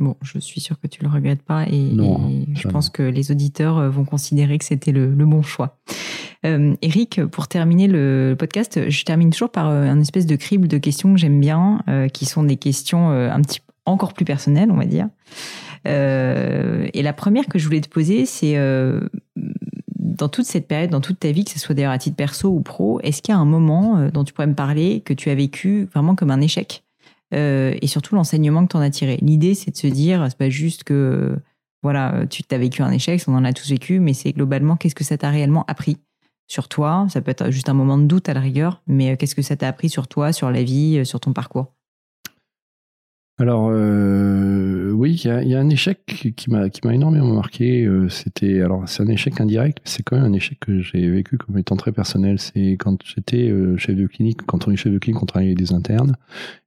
Bon, je suis sûre que tu le regrettes pas et, Non, et je pense que les auditeurs euh, vont considérer que c'était le, le bon choix. Euh, Eric, pour terminer le podcast, je termine toujours par euh, un espèce de crible de questions que j'aime bien, euh, qui sont des questions un petit encore plus personnelles, on va dire. Euh, et la première que je voulais te poser, c'est dans toute cette période, dans toute ta vie, que ce soit d'ailleurs à titre perso ou pro, est-ce qu'il y a un moment dont tu pourrais me parler que tu as vécu vraiment comme un échec? Euh, et surtout l'enseignement que tu en as tiré. L'idée, c'est de se dire, c'est pas juste que voilà, tu t'as vécu un échec, on en a tous vécu, mais c'est globalement qu'est-ce que ça t'a réellement appris sur toi? Ça peut être juste un moment de doute à la rigueur, mais euh, qu'est-ce que ça t'a appris sur toi, sur la vie, euh, sur ton parcours? Alors euh, oui, il y a, un échec qui m'a qui m'a énormément marqué. euh, C'était alors c'est un échec indirect, mais c'est quand même un échec que j'ai vécu comme étant très personnel. C'est quand j'étais euh, chef de clinique. Quand on est chef de clinique, on travaille avec des internes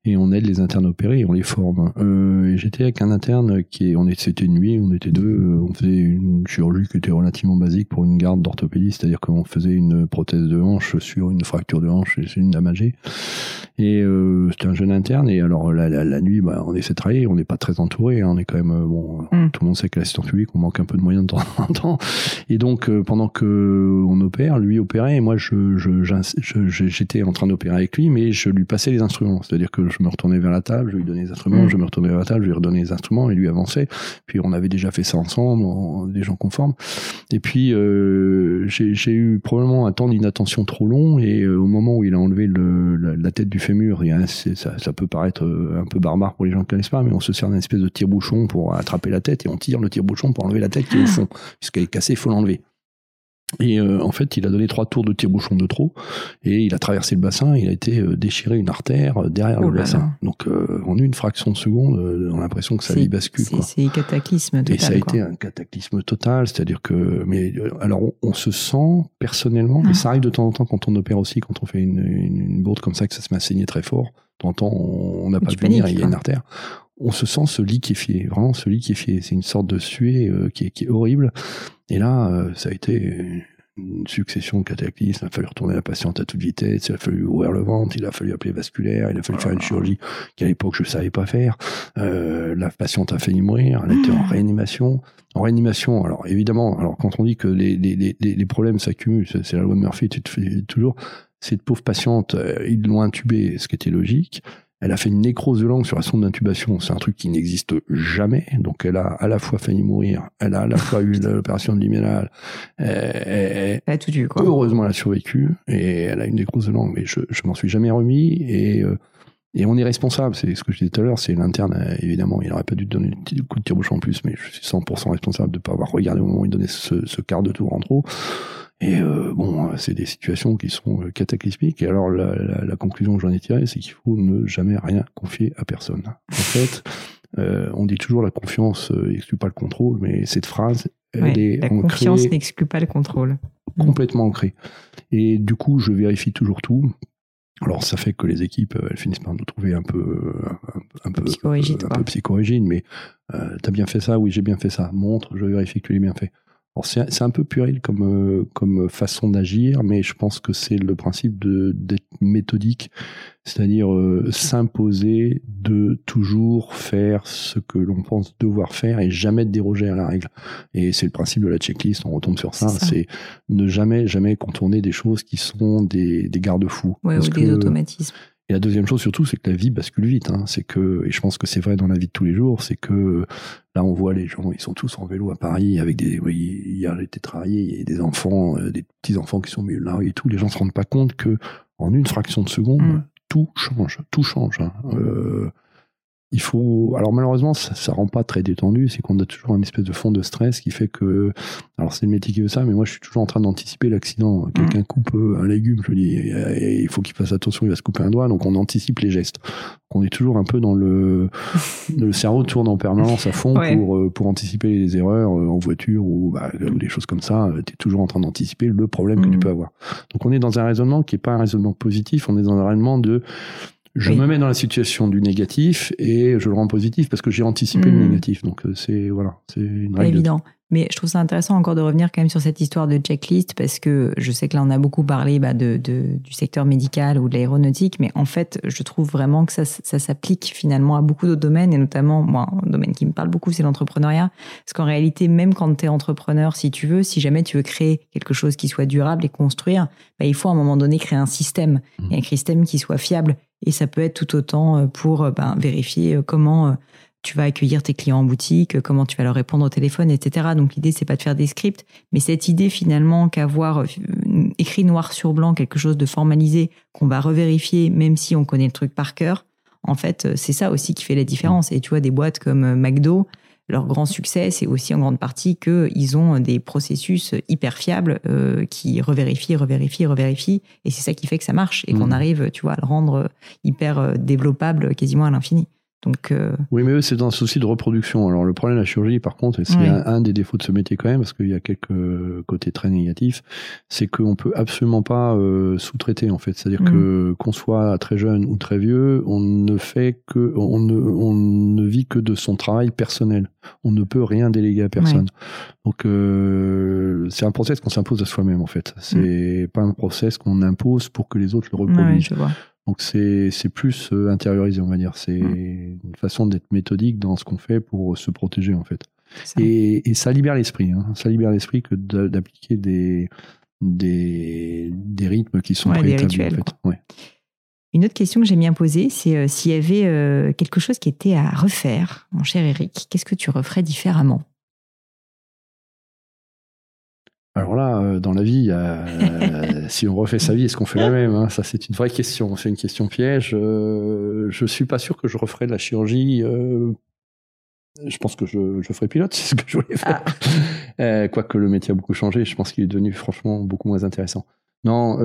et on aide les internes à opérer et on les forme. Euh, j'étais avec un interne qui on est, c'était une nuit, on était deux, on faisait une chirurgie qui était relativement basique pour une garde d'orthopédie, c'est-à-dire qu'on faisait une prothèse de hanche sur une fracture de hanche et une damagée. Et c'était un jeune interne et alors la, la, la nuit, bah, on essaie de travailler, on n'est pas très entouré, hein, on est quand même euh, bon. Mm. Tout le monde sait que l'assistant public, on manque un peu de moyens de temps en temps. Et donc euh, pendant que on opère, lui opérait et moi je, j'étais en train d'opérer avec lui, mais je lui passais les instruments, c'est-à-dire que je me retournais vers la table, je lui donnais les instruments, Mm. je me retournais vers la table, je lui redonnais les instruments et lui avançait. Puis on avait déjà fait ça ensemble, on- des gens conformes. Et puis euh, j'ai eu probablement un temps d'inattention trop long et euh, au moment où il a enlevé le, la, la tête du fémur, ça, ça peut paraître euh, un peu barbare pour les gens connaissent pas, mais on se sert d'un espèce de tire-bouchon pour attraper la tête et on tire le tire-bouchon pour enlever la tête qui est au fond, puisqu'elle est cassée, il faut l'enlever. Et euh, en fait, il a donné trois tours de tire-bouchon de trop, et il a traversé le bassin, il a été euh, déchiré une artère euh, derrière Oh le là bassin. là. Donc euh, en une fraction de seconde, on a l'impression que sa vie bascule. C'est cataclysme total. Et ça a quoi. été un cataclysme total, c'est-à-dire que, mais alors on, on se sent personnellement, Ah. ça arrive de temps en temps quand on opère aussi, quand on fait une, une, une bourde comme ça, que ça se met à saigner très fort. Temps, on n'a pas de venir, il y a une quoi. artère. On se sent se liquéfier, vraiment se liquéfier. C'est une sorte de suée euh, qui, est, qui est horrible. Et là, euh, ça a été une succession de cataclysmes. Il a fallu retourner la patiente à toute vitesse, il a fallu ouvrir le ventre, il a fallu appeler vasculaire, il a fallu faire une chirurgie qu'à l'époque je savais pas faire. Euh, la patiente a failli mourir, elle était en réanimation. En réanimation, alors évidemment, alors quand on dit que les, les, les, les problèmes s'accumulent, c'est c'est la loi de Murphy, tu te fais toujours. Cette pauvre patiente, euh, ils l'ont intubée, ce qui était logique. Elle a fait une nécrose de langue sur la sonde d'intubation. C'est un truc qui n'existe jamais. Donc, elle a à la fois failli mourir, elle a à la fois eu l'opération de l'hyménal. Elle a tout dû, quoi. Heureusement, elle a survécu et elle a une nécrose de langue. Mais je, je m'en suis jamais remis et euh, et on est responsable, c'est ce que je disais tout à l'heure, c'est l'interne, euh, évidemment, il n'aurait pas dû te donner un petit coup de tire-bouche en plus, mais je suis 100% responsable de ne pas avoir regardé au moment où il donnait ce, ce quart de tour en trop. Et euh, bon, c'est des situations qui sont euh, cataclysmiques. Et alors, la, la, la conclusion que j'en ai tirée, c'est qu'il faut ne jamais rien confier à personne. En fait, euh, on dit toujours la confiance n'exclut pas le contrôle, mais cette phrase, elle ouais, est la confiance n'exclut pas le contrôle. Complètement ancrée. Et du coup, je vérifie toujours tout. Alors ça fait que les équipes, elles finissent par nous trouver un peu, un, un peu, psychorigide, un peu psychorigide, mais euh, t'as bien fait ça, oui j'ai bien fait ça. Montre, je vérifie que tu l'as bien fait. C'est un peu puéril comme euh, comme façon d'agir, mais je pense que c'est le principe de d'être méthodique, c'est-à-dire euh, s'imposer de toujours faire ce que l'on pense devoir faire et jamais déroger à la règle. Et c'est le principe de la checklist. On retombe sur ça. C'est ne jamais jamais contourner des choses qui sont des des garde-fous. Ouais, ou des automatismes. Et la deuxième chose surtout, c'est que la vie bascule vite. Hein. C'est que, et je pense que c'est vrai dans la vie de tous les jours, c'est que là on voit les gens, ils sont tous en vélo à Paris avec des, oui, hier j'étais travaillé, il y a des enfants, euh, des petits enfants qui sont la rue et tout. Les gens se rendent pas compte que en une fraction de seconde, mm. tout change, tout change. Hein. Euh, il faut. Alors malheureusement, ça, ça rend pas très détendu. C'est qu'on a toujours un espèce de fond de stress qui fait que. Alors c'est le métier qui veut ça, mais moi je suis toujours en train d'anticiper l'accident. Quelqu'un mmh. coupe euh, un légume, je dis, il faut qu'il fasse attention, il va se couper un doigt. Donc on anticipe les gestes. on est toujours un peu dans le. le cerveau tourne en permanence à fond ouais. pour euh, pour anticiper les erreurs euh, en voiture ou, bah, ou des choses comme ça. Tu es toujours en train d'anticiper le problème mmh. que tu peux avoir. Donc on est dans un raisonnement qui est pas un raisonnement positif. On est dans un raisonnement de je oui. me mets dans la situation du négatif et je le rends positif parce que j'ai anticipé mmh. le négatif. Donc c'est voilà, c'est une règle. Évident. Mais je trouve ça intéressant encore de revenir quand même sur cette histoire de checklist parce que je sais que là on a beaucoup parlé bah, de, de, du secteur médical ou de l'aéronautique, mais en fait je trouve vraiment que ça, ça s'applique finalement à beaucoup d'autres domaines et notamment moi un domaine qui me parle beaucoup c'est l'entrepreneuriat parce qu'en réalité même quand tu es entrepreneur si tu veux, si jamais tu veux créer quelque chose qui soit durable et construire, bah, il faut à un moment donné créer un système mmh. et un système qui soit fiable et ça peut être tout autant pour ben, vérifier comment tu vas accueillir tes clients en boutique, comment tu vas leur répondre au téléphone, etc. Donc l'idée, c'est pas de faire des scripts, mais cette idée finalement qu'avoir écrit noir sur blanc quelque chose de formalisé qu'on va revérifier, même si on connaît le truc par cœur, en fait, c'est ça aussi qui fait la différence. Et tu vois, des boîtes comme McDo, leur grand succès, c'est aussi en grande partie qu'ils ont des processus hyper fiables euh, qui revérifient, revérifient, revérifient. Et c'est ça qui fait que ça marche et mmh. qu'on arrive, tu vois, à le rendre hyper développable quasiment à l'infini. Donc, euh... Oui, mais eux, c'est un souci de reproduction. Alors, le problème de la chirurgie, par contre, et c'est oui. un, un, des défauts de ce métier quand même, parce qu'il y a quelques côtés très négatifs, c'est qu'on peut absolument pas euh, sous-traiter, en fait. C'est-à-dire mmh. que qu'on soit très jeune ou très vieux, on ne fait que, on ne, on ne vit que de son travail personnel. On ne peut rien déléguer à personne. Donc, euh, c'est un process qu'on s'impose à soi-même, en fait. C'est mmh. pas un process qu'on impose pour que les autres le reproduisent. Donc c'est c'est plus euh, intériorisé, on va dire. C'est mmh. une façon d'être méthodique dans ce qu'on fait pour se protéger en fait. Et, et, ça libère l'esprit. Hein. Ça libère l'esprit que d'appliquer des, des des rythmes qui sont ouais, préétablis en fait. Ouais. Une autre question que j'aime bien poser, c'est euh, s'il y avait euh, quelque chose qui était à refaire, mon cher Eric, qu'est-ce que tu referais différemment? Alors là, euh, dans la vie, euh, si on refait sa vie, est-ce qu'on fait la même hein? Ça, c'est une vraie question. C'est une question piège. Euh, je suis pas sûr que je referais de la chirurgie. Euh, je pense que je, je ferai pilote, c'est ce que je voulais faire. Ah. Quoique le métier a beaucoup changé, je pense qu'il est devenu franchement beaucoup moins intéressant. Non,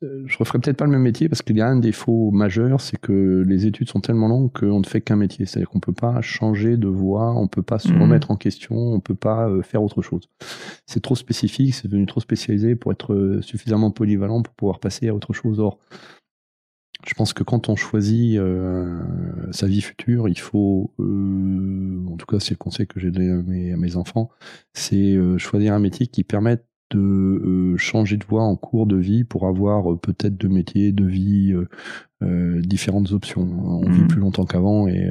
je referais peut-être pas le même métier parce qu'il y a un défaut majeur, c'est que les études sont tellement longues qu'on ne fait qu'un métier. C'est-à-dire qu'on peut pas changer de voie, on peut pas se mmh. remettre en question, on peut pas euh, faire autre chose. C'est trop spécifique, c'est devenu trop spécialisé pour être euh, suffisamment polyvalent pour pouvoir passer à autre chose. Or, je pense que quand on choisit euh, sa vie future, il faut, euh, en tout cas c'est le conseil que j'ai donné à mes, à mes enfants, c'est euh, choisir un métier qui permette de euh, changer de voie en cours de vie pour avoir euh, peut-être de métiers, de vie, euh, euh différentes options. On mmh. vit plus longtemps qu'avant et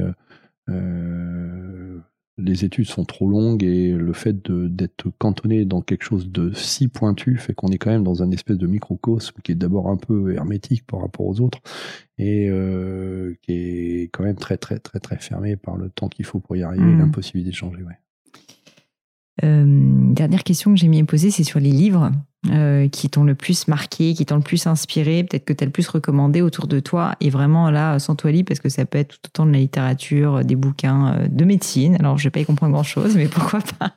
les études sont trop longues et le fait d'être cantonné dans quelque chose de si pointu fait qu'on est quand même dans un espèce de microcosme qui est d'abord un peu hermétique par rapport aux autres et euh, qui est quand même très très très très fermé par le temps qu'il faut pour y arriver et mmh. l'impossibilité de changer. Ouais. Euh, dernière question que j'ai mis à poser, c'est sur les livres euh, qui t'ont le plus marqué, qui t'ont le plus inspiré, peut-être que tu as le plus recommandé autour de toi. Et vraiment, là, sans toi, parce que ça peut être tout autant de la littérature, des bouquins euh, de médecine. Alors, je vais pas y comprendre grand-chose, mais pourquoi pas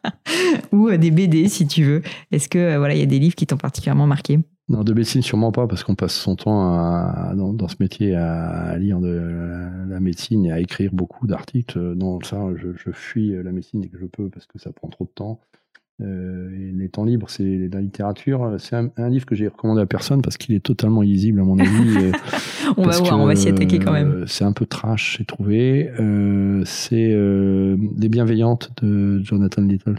Ou des BD, si tu veux. Est-ce que voilà, il y a des livres qui t'ont particulièrement marqué? Non, de médecine, sûrement pas, parce qu'on passe son temps dans, ce métier à, lire de la, médecine et à écrire beaucoup d'articles. Non, ça, je, fuis la médecine dès que je peux, parce que ça prend trop de temps. Euh, et les temps libres, c'est la littérature. C'est un, livre que j'ai recommandé à personne parce qu'il est totalement illisible à mon avis. on va voir, on va s'y attaquer quand même. c'est un peu trash, j'ai trouvé. Euh, c'est euh, Les Bienveillantes de Jonathan Little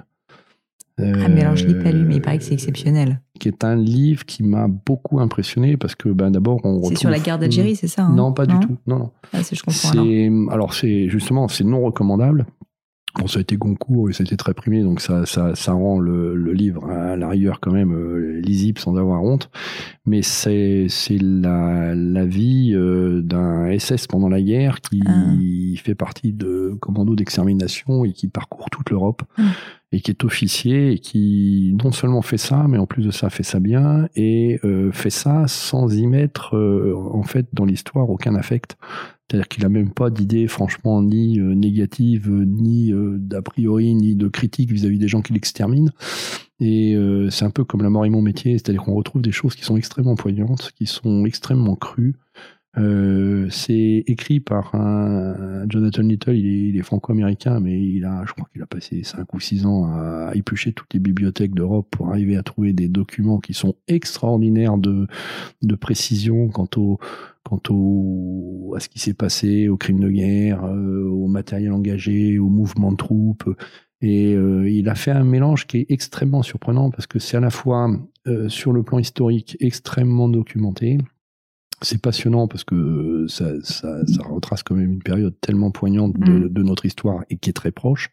ah, mais alors je l'ai pas lu, mais il paraît que c'est exceptionnel. Qui est un livre qui m'a beaucoup impressionné parce que ben, d'abord on C'est sur la guerre d'Algérie, c'est ça hein? Non, pas du tout. Non, non. Ah, je comprends. Alors, c'est justement, c'est non recommandable. Bon, ça a été Goncourt et ça a été très primé, donc ça, ça, ça rend le, le livre à l'arrière quand même euh, lisible sans avoir honte. Mais c'est, c'est la, la vie euh, d'un SS pendant la guerre qui ah. fait partie de commando d'extermination et qui parcourt toute l'Europe. Ah et qui est officier et qui non seulement fait ça, mais en plus de ça fait ça bien et euh, fait ça sans y mettre euh, en fait dans l'histoire aucun affect. C'est-à-dire qu'il a même pas d'idée franchement ni euh, négative, ni d'a priori, ni de critique vis-à-vis des gens qui l'exterminent. Et c'est un peu comme la mort et mon métier, c'est-à-dire qu'on retrouve des choses qui sont extrêmement poignantes, qui sont extrêmement crues. Euh, c'est écrit par un Jonathan Little, il est, franco-américain, mais il a, je crois qu'il a passé 5 ou 6 ans à éplucher toutes les bibliothèques d'Europe pour arriver à trouver des documents qui sont extraordinaires de, de précision quant au, quant au, à ce qui s'est passé, aux crimes de guerre, euh, au matériel engagé, au mouvement de troupes. Et euh, il a fait un mélange qui est extrêmement surprenant parce que c'est à la fois sur le plan historique extrêmement documenté, c'est passionnant parce que euh, ça, ça, ça, retrace quand même une période tellement poignante de, mm. de, notre histoire et qui est très proche.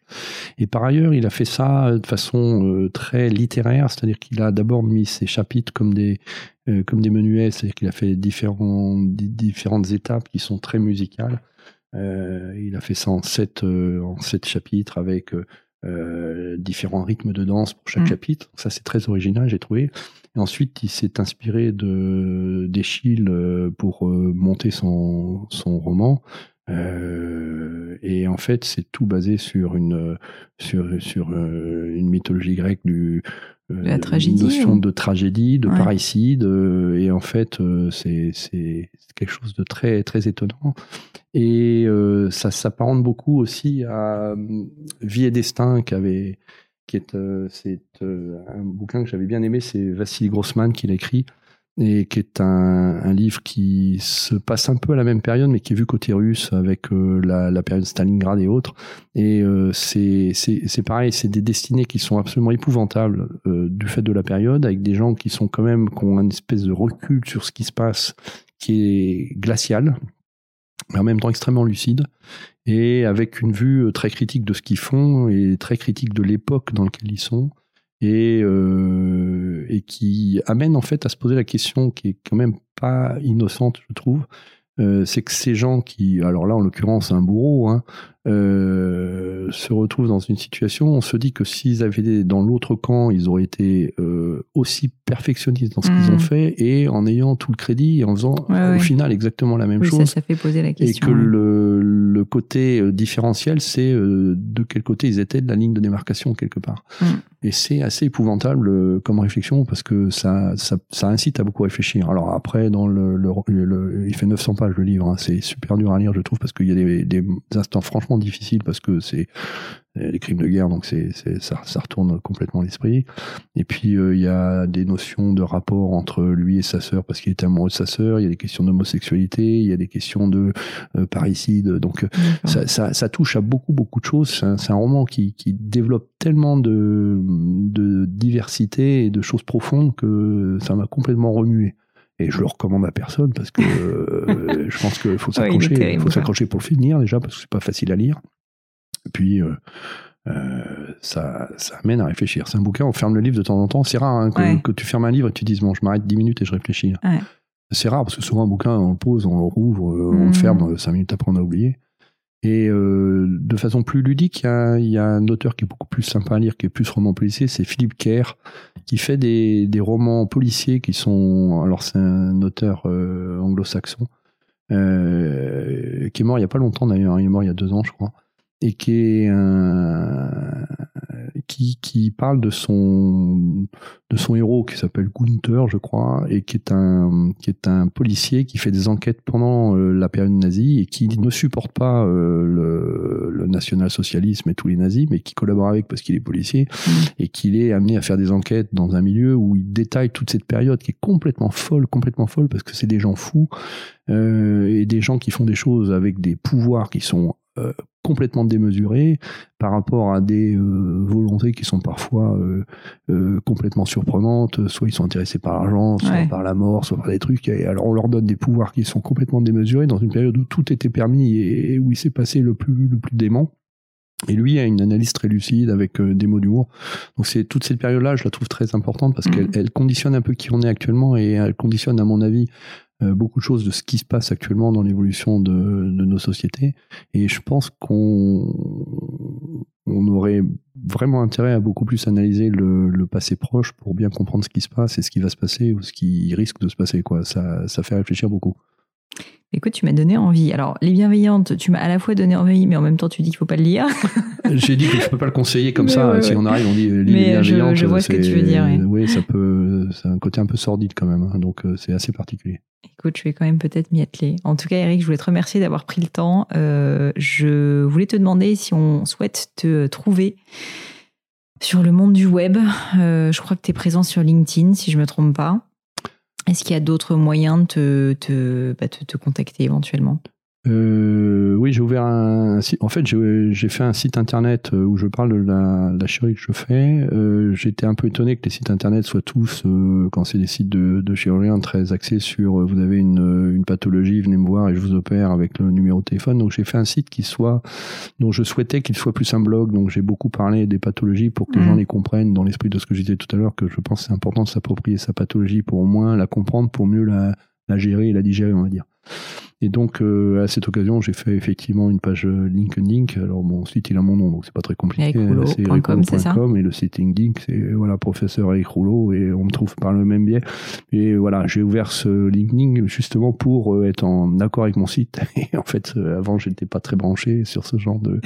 Et par ailleurs, il a fait ça de façon euh, très littéraire, c'est-à-dire qu'il a d'abord mis ses chapitres comme des euh, comme des menuets, c'est-à-dire qu'il a fait différents, différentes étapes qui sont très musicales. il a fait ça en sept en sept chapitres avec différents rythmes de danse pour chaque mm. chapitre. Ça, c'est très original, j'ai trouvé ensuite, il s'est inspiré de d'Echille euh, pour euh, monter son, son roman. Euh, et en fait, c'est tout basé sur une sur sur une mythologie grecque du la tragédie, notion de tragédie, de parricide. et en fait, c'est c'est quelque chose de très très étonnant. Et ça s'apparente beaucoup aussi à Vie et destin qu'avait qui est, euh, c'est euh, un bouquin que j'avais bien aimé, c'est Vassili Grossman qui l'a écrit et qui est un, livre qui se passe un peu à la même période, mais qui est vu côté russe avec euh, la, période Stalingrad et autres. Et c'est, c'est, pareil, c'est des destinées qui sont absolument épouvantables du fait de la période, avec des gens qui sont quand même, qui ont une espèce de recul sur ce qui se passe, qui est glacial, mais en même temps extrêmement lucide et avec une vue euh, très critique de ce qu'ils font et très critique de l'époque dans laquelle ils sont et, euh, et qui amène en fait à se poser la question qui est quand même pas innocente je trouve euh, c'est que ces gens qui, alors là en l'occurrence un bourreau, hein, euh, se retrouvent dans une situation, on se dit que s'ils avaient été dans l'autre camp, ils auraient été euh, aussi perfectionnistes dans ce qu'ils ont mmh. fait et en ayant tout le crédit et en faisant au final exactement la même chose. Ça, fait poser la question. Et que le, le, côté euh, différentiel, c'est euh, de quel côté ils étaient de la ligne de démarcation quelque part. Mmh. Et c'est assez épouvantable euh, comme réflexion parce que ça, ça, ça, incite à beaucoup réfléchir. Alors après, dans le, le, il fait 900 pages le livre, hein, c'est super dur à lire je trouve parce qu'il y a des, des instants franchement difficile parce que c'est euh, les crimes de guerre, donc c'est, ça, ça, retourne complètement l'esprit. Et puis euh, il y a des notions de rapport entre lui et sa sœur parce qu'il était amoureux de sa sœur. Il y a des questions d'homosexualité, il y a des questions de euh, parricide. Donc ça, ça, ça, touche à beaucoup beaucoup de choses. C'est un, un roman qui, qui, développe tellement de, de diversité et de choses profondes que ça m'a complètement remué. Et je le recommande à personne parce que je pense qu'il faut s'accrocher. il faut s'accrocher pour le finir déjà parce que c'est pas facile à lire. Et puis, euh, ça, ça amène à réfléchir. C'est un bouquin, on ferme le livre de temps en temps. C'est rare hein, que, Ouais. que tu fermes un livre et que tu dises, bon, je m'arrête 10 minutes et je réfléchis. Ouais. C'est rare parce que souvent un bouquin, on le pose, on le rouvre, euh, on le ferme, 5 minutes après on a oublié. Et euh, de façon plus ludique, il y, a, un auteur qui est beaucoup plus sympa à lire, qui est plus roman policier, c'est Philippe Kerr, qui fait des, des romans policiers qui sont... Alors c'est un auteur euh, anglo-saxon, euh, qui est mort il y a pas longtemps d'ailleurs, il est mort il y a deux ans je crois, et qui est un... Qui, qui parle de son de son héros qui s'appelle Gunther je crois et qui est un qui est un policier qui fait des enquêtes pendant euh, la période nazie et qui ne supporte pas euh, le, le national-socialisme et tous les nazis mais qui collabore avec parce qu'il est policier et qu'il est amené à faire des enquêtes dans un milieu où il détaille toute cette période qui est complètement folle complètement folle parce que c'est des gens fous euh, et des gens qui font des choses avec des pouvoirs qui sont euh, complètement démesurés par rapport à des euh, volontés qui sont parfois euh, euh, complètement surprenantes. Soit ils sont intéressés par l'argent, soit Ouais. par la mort, soit par des trucs. Et alors on leur donne des pouvoirs qui sont complètement démesurés dans une période où tout était permis et, et où il s'est passé le plus, le plus dément. Et lui a une analyse très lucide avec euh, des mots d'humour. Donc c'est toute cette période-là, je la trouve très importante parce Mhm. qu'elle elle conditionne un peu qui on est actuellement et elle conditionne, à mon avis, beaucoup de choses de ce qui se passe actuellement dans l'évolution de, de nos sociétés. Et je pense qu'on on aurait vraiment intérêt à beaucoup plus analyser le, le passé proche pour bien comprendre ce qui se passe et ce qui va se passer ou ce qui risque de se passer. Quoi. Ça, ça fait réfléchir beaucoup. Écoute, tu m'as donné envie. Alors, Les Bienveillantes, tu m'as à la fois donné envie, mais en même temps, tu dis qu'il faut pas le lire. J'ai dit que je peux pas le conseiller comme Mais ça. ouais, si ouais. on arrive, on dit euh, Mais l'île je- je vois ce que tu veux dire, ouais. Oui, ça peut. C'est un côté un peu sordide quand même. hein, donc euh, c'est assez particulier. Écoute, je vais quand même peut-être m'y atteler. En tout cas, Eric, je voulais te remercier d'avoir pris le temps. Euh, je voulais te demander si on souhaite te trouver sur le monde du web. Euh, je crois que tu es présent sur LinkedIn, si je me trompe pas. Est-ce qu'il y a d'autres moyens de te, te, bah, te- te contacter éventuellement? Euh, oui, j'ai ouvert un site. En fait, j'ai fait un site internet euh, où je parle de la, la chirurgie que je fais. Euh, J'étais un peu étonné que les sites internet soient tous, euh, quand c'est des sites de, de chirurgiens, très axés sur euh, vous avez une, euh, une pathologie, venez me voir et je vous opère avec le numéro de téléphone. Donc j'ai fait un site qui soit, dont je souhaitais qu'il soit plus un blog. Donc j'ai beaucoup parlé des pathologies pour que les Mhm. gens les comprennent dans l'esprit de ce que je disais tout à l'heure, que je pense c'est important de s'approprier sa pathologie pour au moins la comprendre, pour mieux la, la gérer et la digérer, on va dire. Et donc, euh, à cette occasion, j'ai fait effectivement une page euh, LinkedIn. Alors, mon site, il a mon nom, donc c'est pas très compliqué. Ericrouleau.com, C'est Et le site LinkedIn, c'est voilà, professeur Eric Rouleau, et on me trouve par le même biais. Et voilà, j'ai ouvert ce LinkedIn justement pour euh, être en accord avec mon site. Et en fait, euh, avant, j'étais pas très branché sur ce genre de,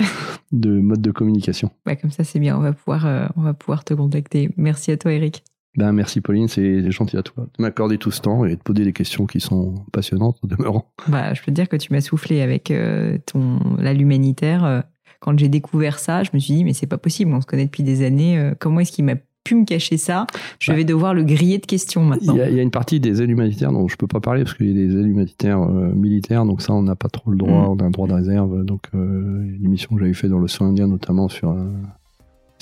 de mode de communication. Ouais, Comme ça, c'est bien. On va, pouvoir, euh, on va pouvoir te contacter. Merci à toi, Eric. Ben, merci Pauline, c'est gentil à toi de m'accorder tout ce temps et de poser des questions qui sont passionnantes au demeurant. Bah, je peux te dire que tu m'as soufflé avec euh, ton la l'humanitaire. Euh, Quand j'ai découvert ça, je me suis dit mais c'est pas possible. On se connaît depuis des années. Euh, Comment est-ce qu'il m'a pu me cacher ça? Je Bah. vais devoir le griller de questions maintenant. il y a une partie des aides humanitaires dont je peux pas parler parce qu'il y a des aides humanitaires euh, militaires, donc ça on n'a pas trop le droit, Mm. on a un droit de réserve. Donc euh, une émission que j'avais fait dans l'océan Indien notamment sur un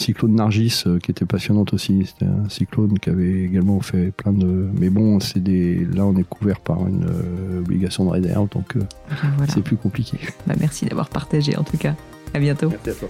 cyclone Nargis euh, qui était passionnante aussi. C'était un cyclone qui avait également fait plein de. Mais bon, c'est des. Là on est couvert par une euh, obligation de réserve, donc euh, voilà. c'est plus compliqué. Bah, merci d'avoir partagé en tout cas. À bientôt. Merci à toi.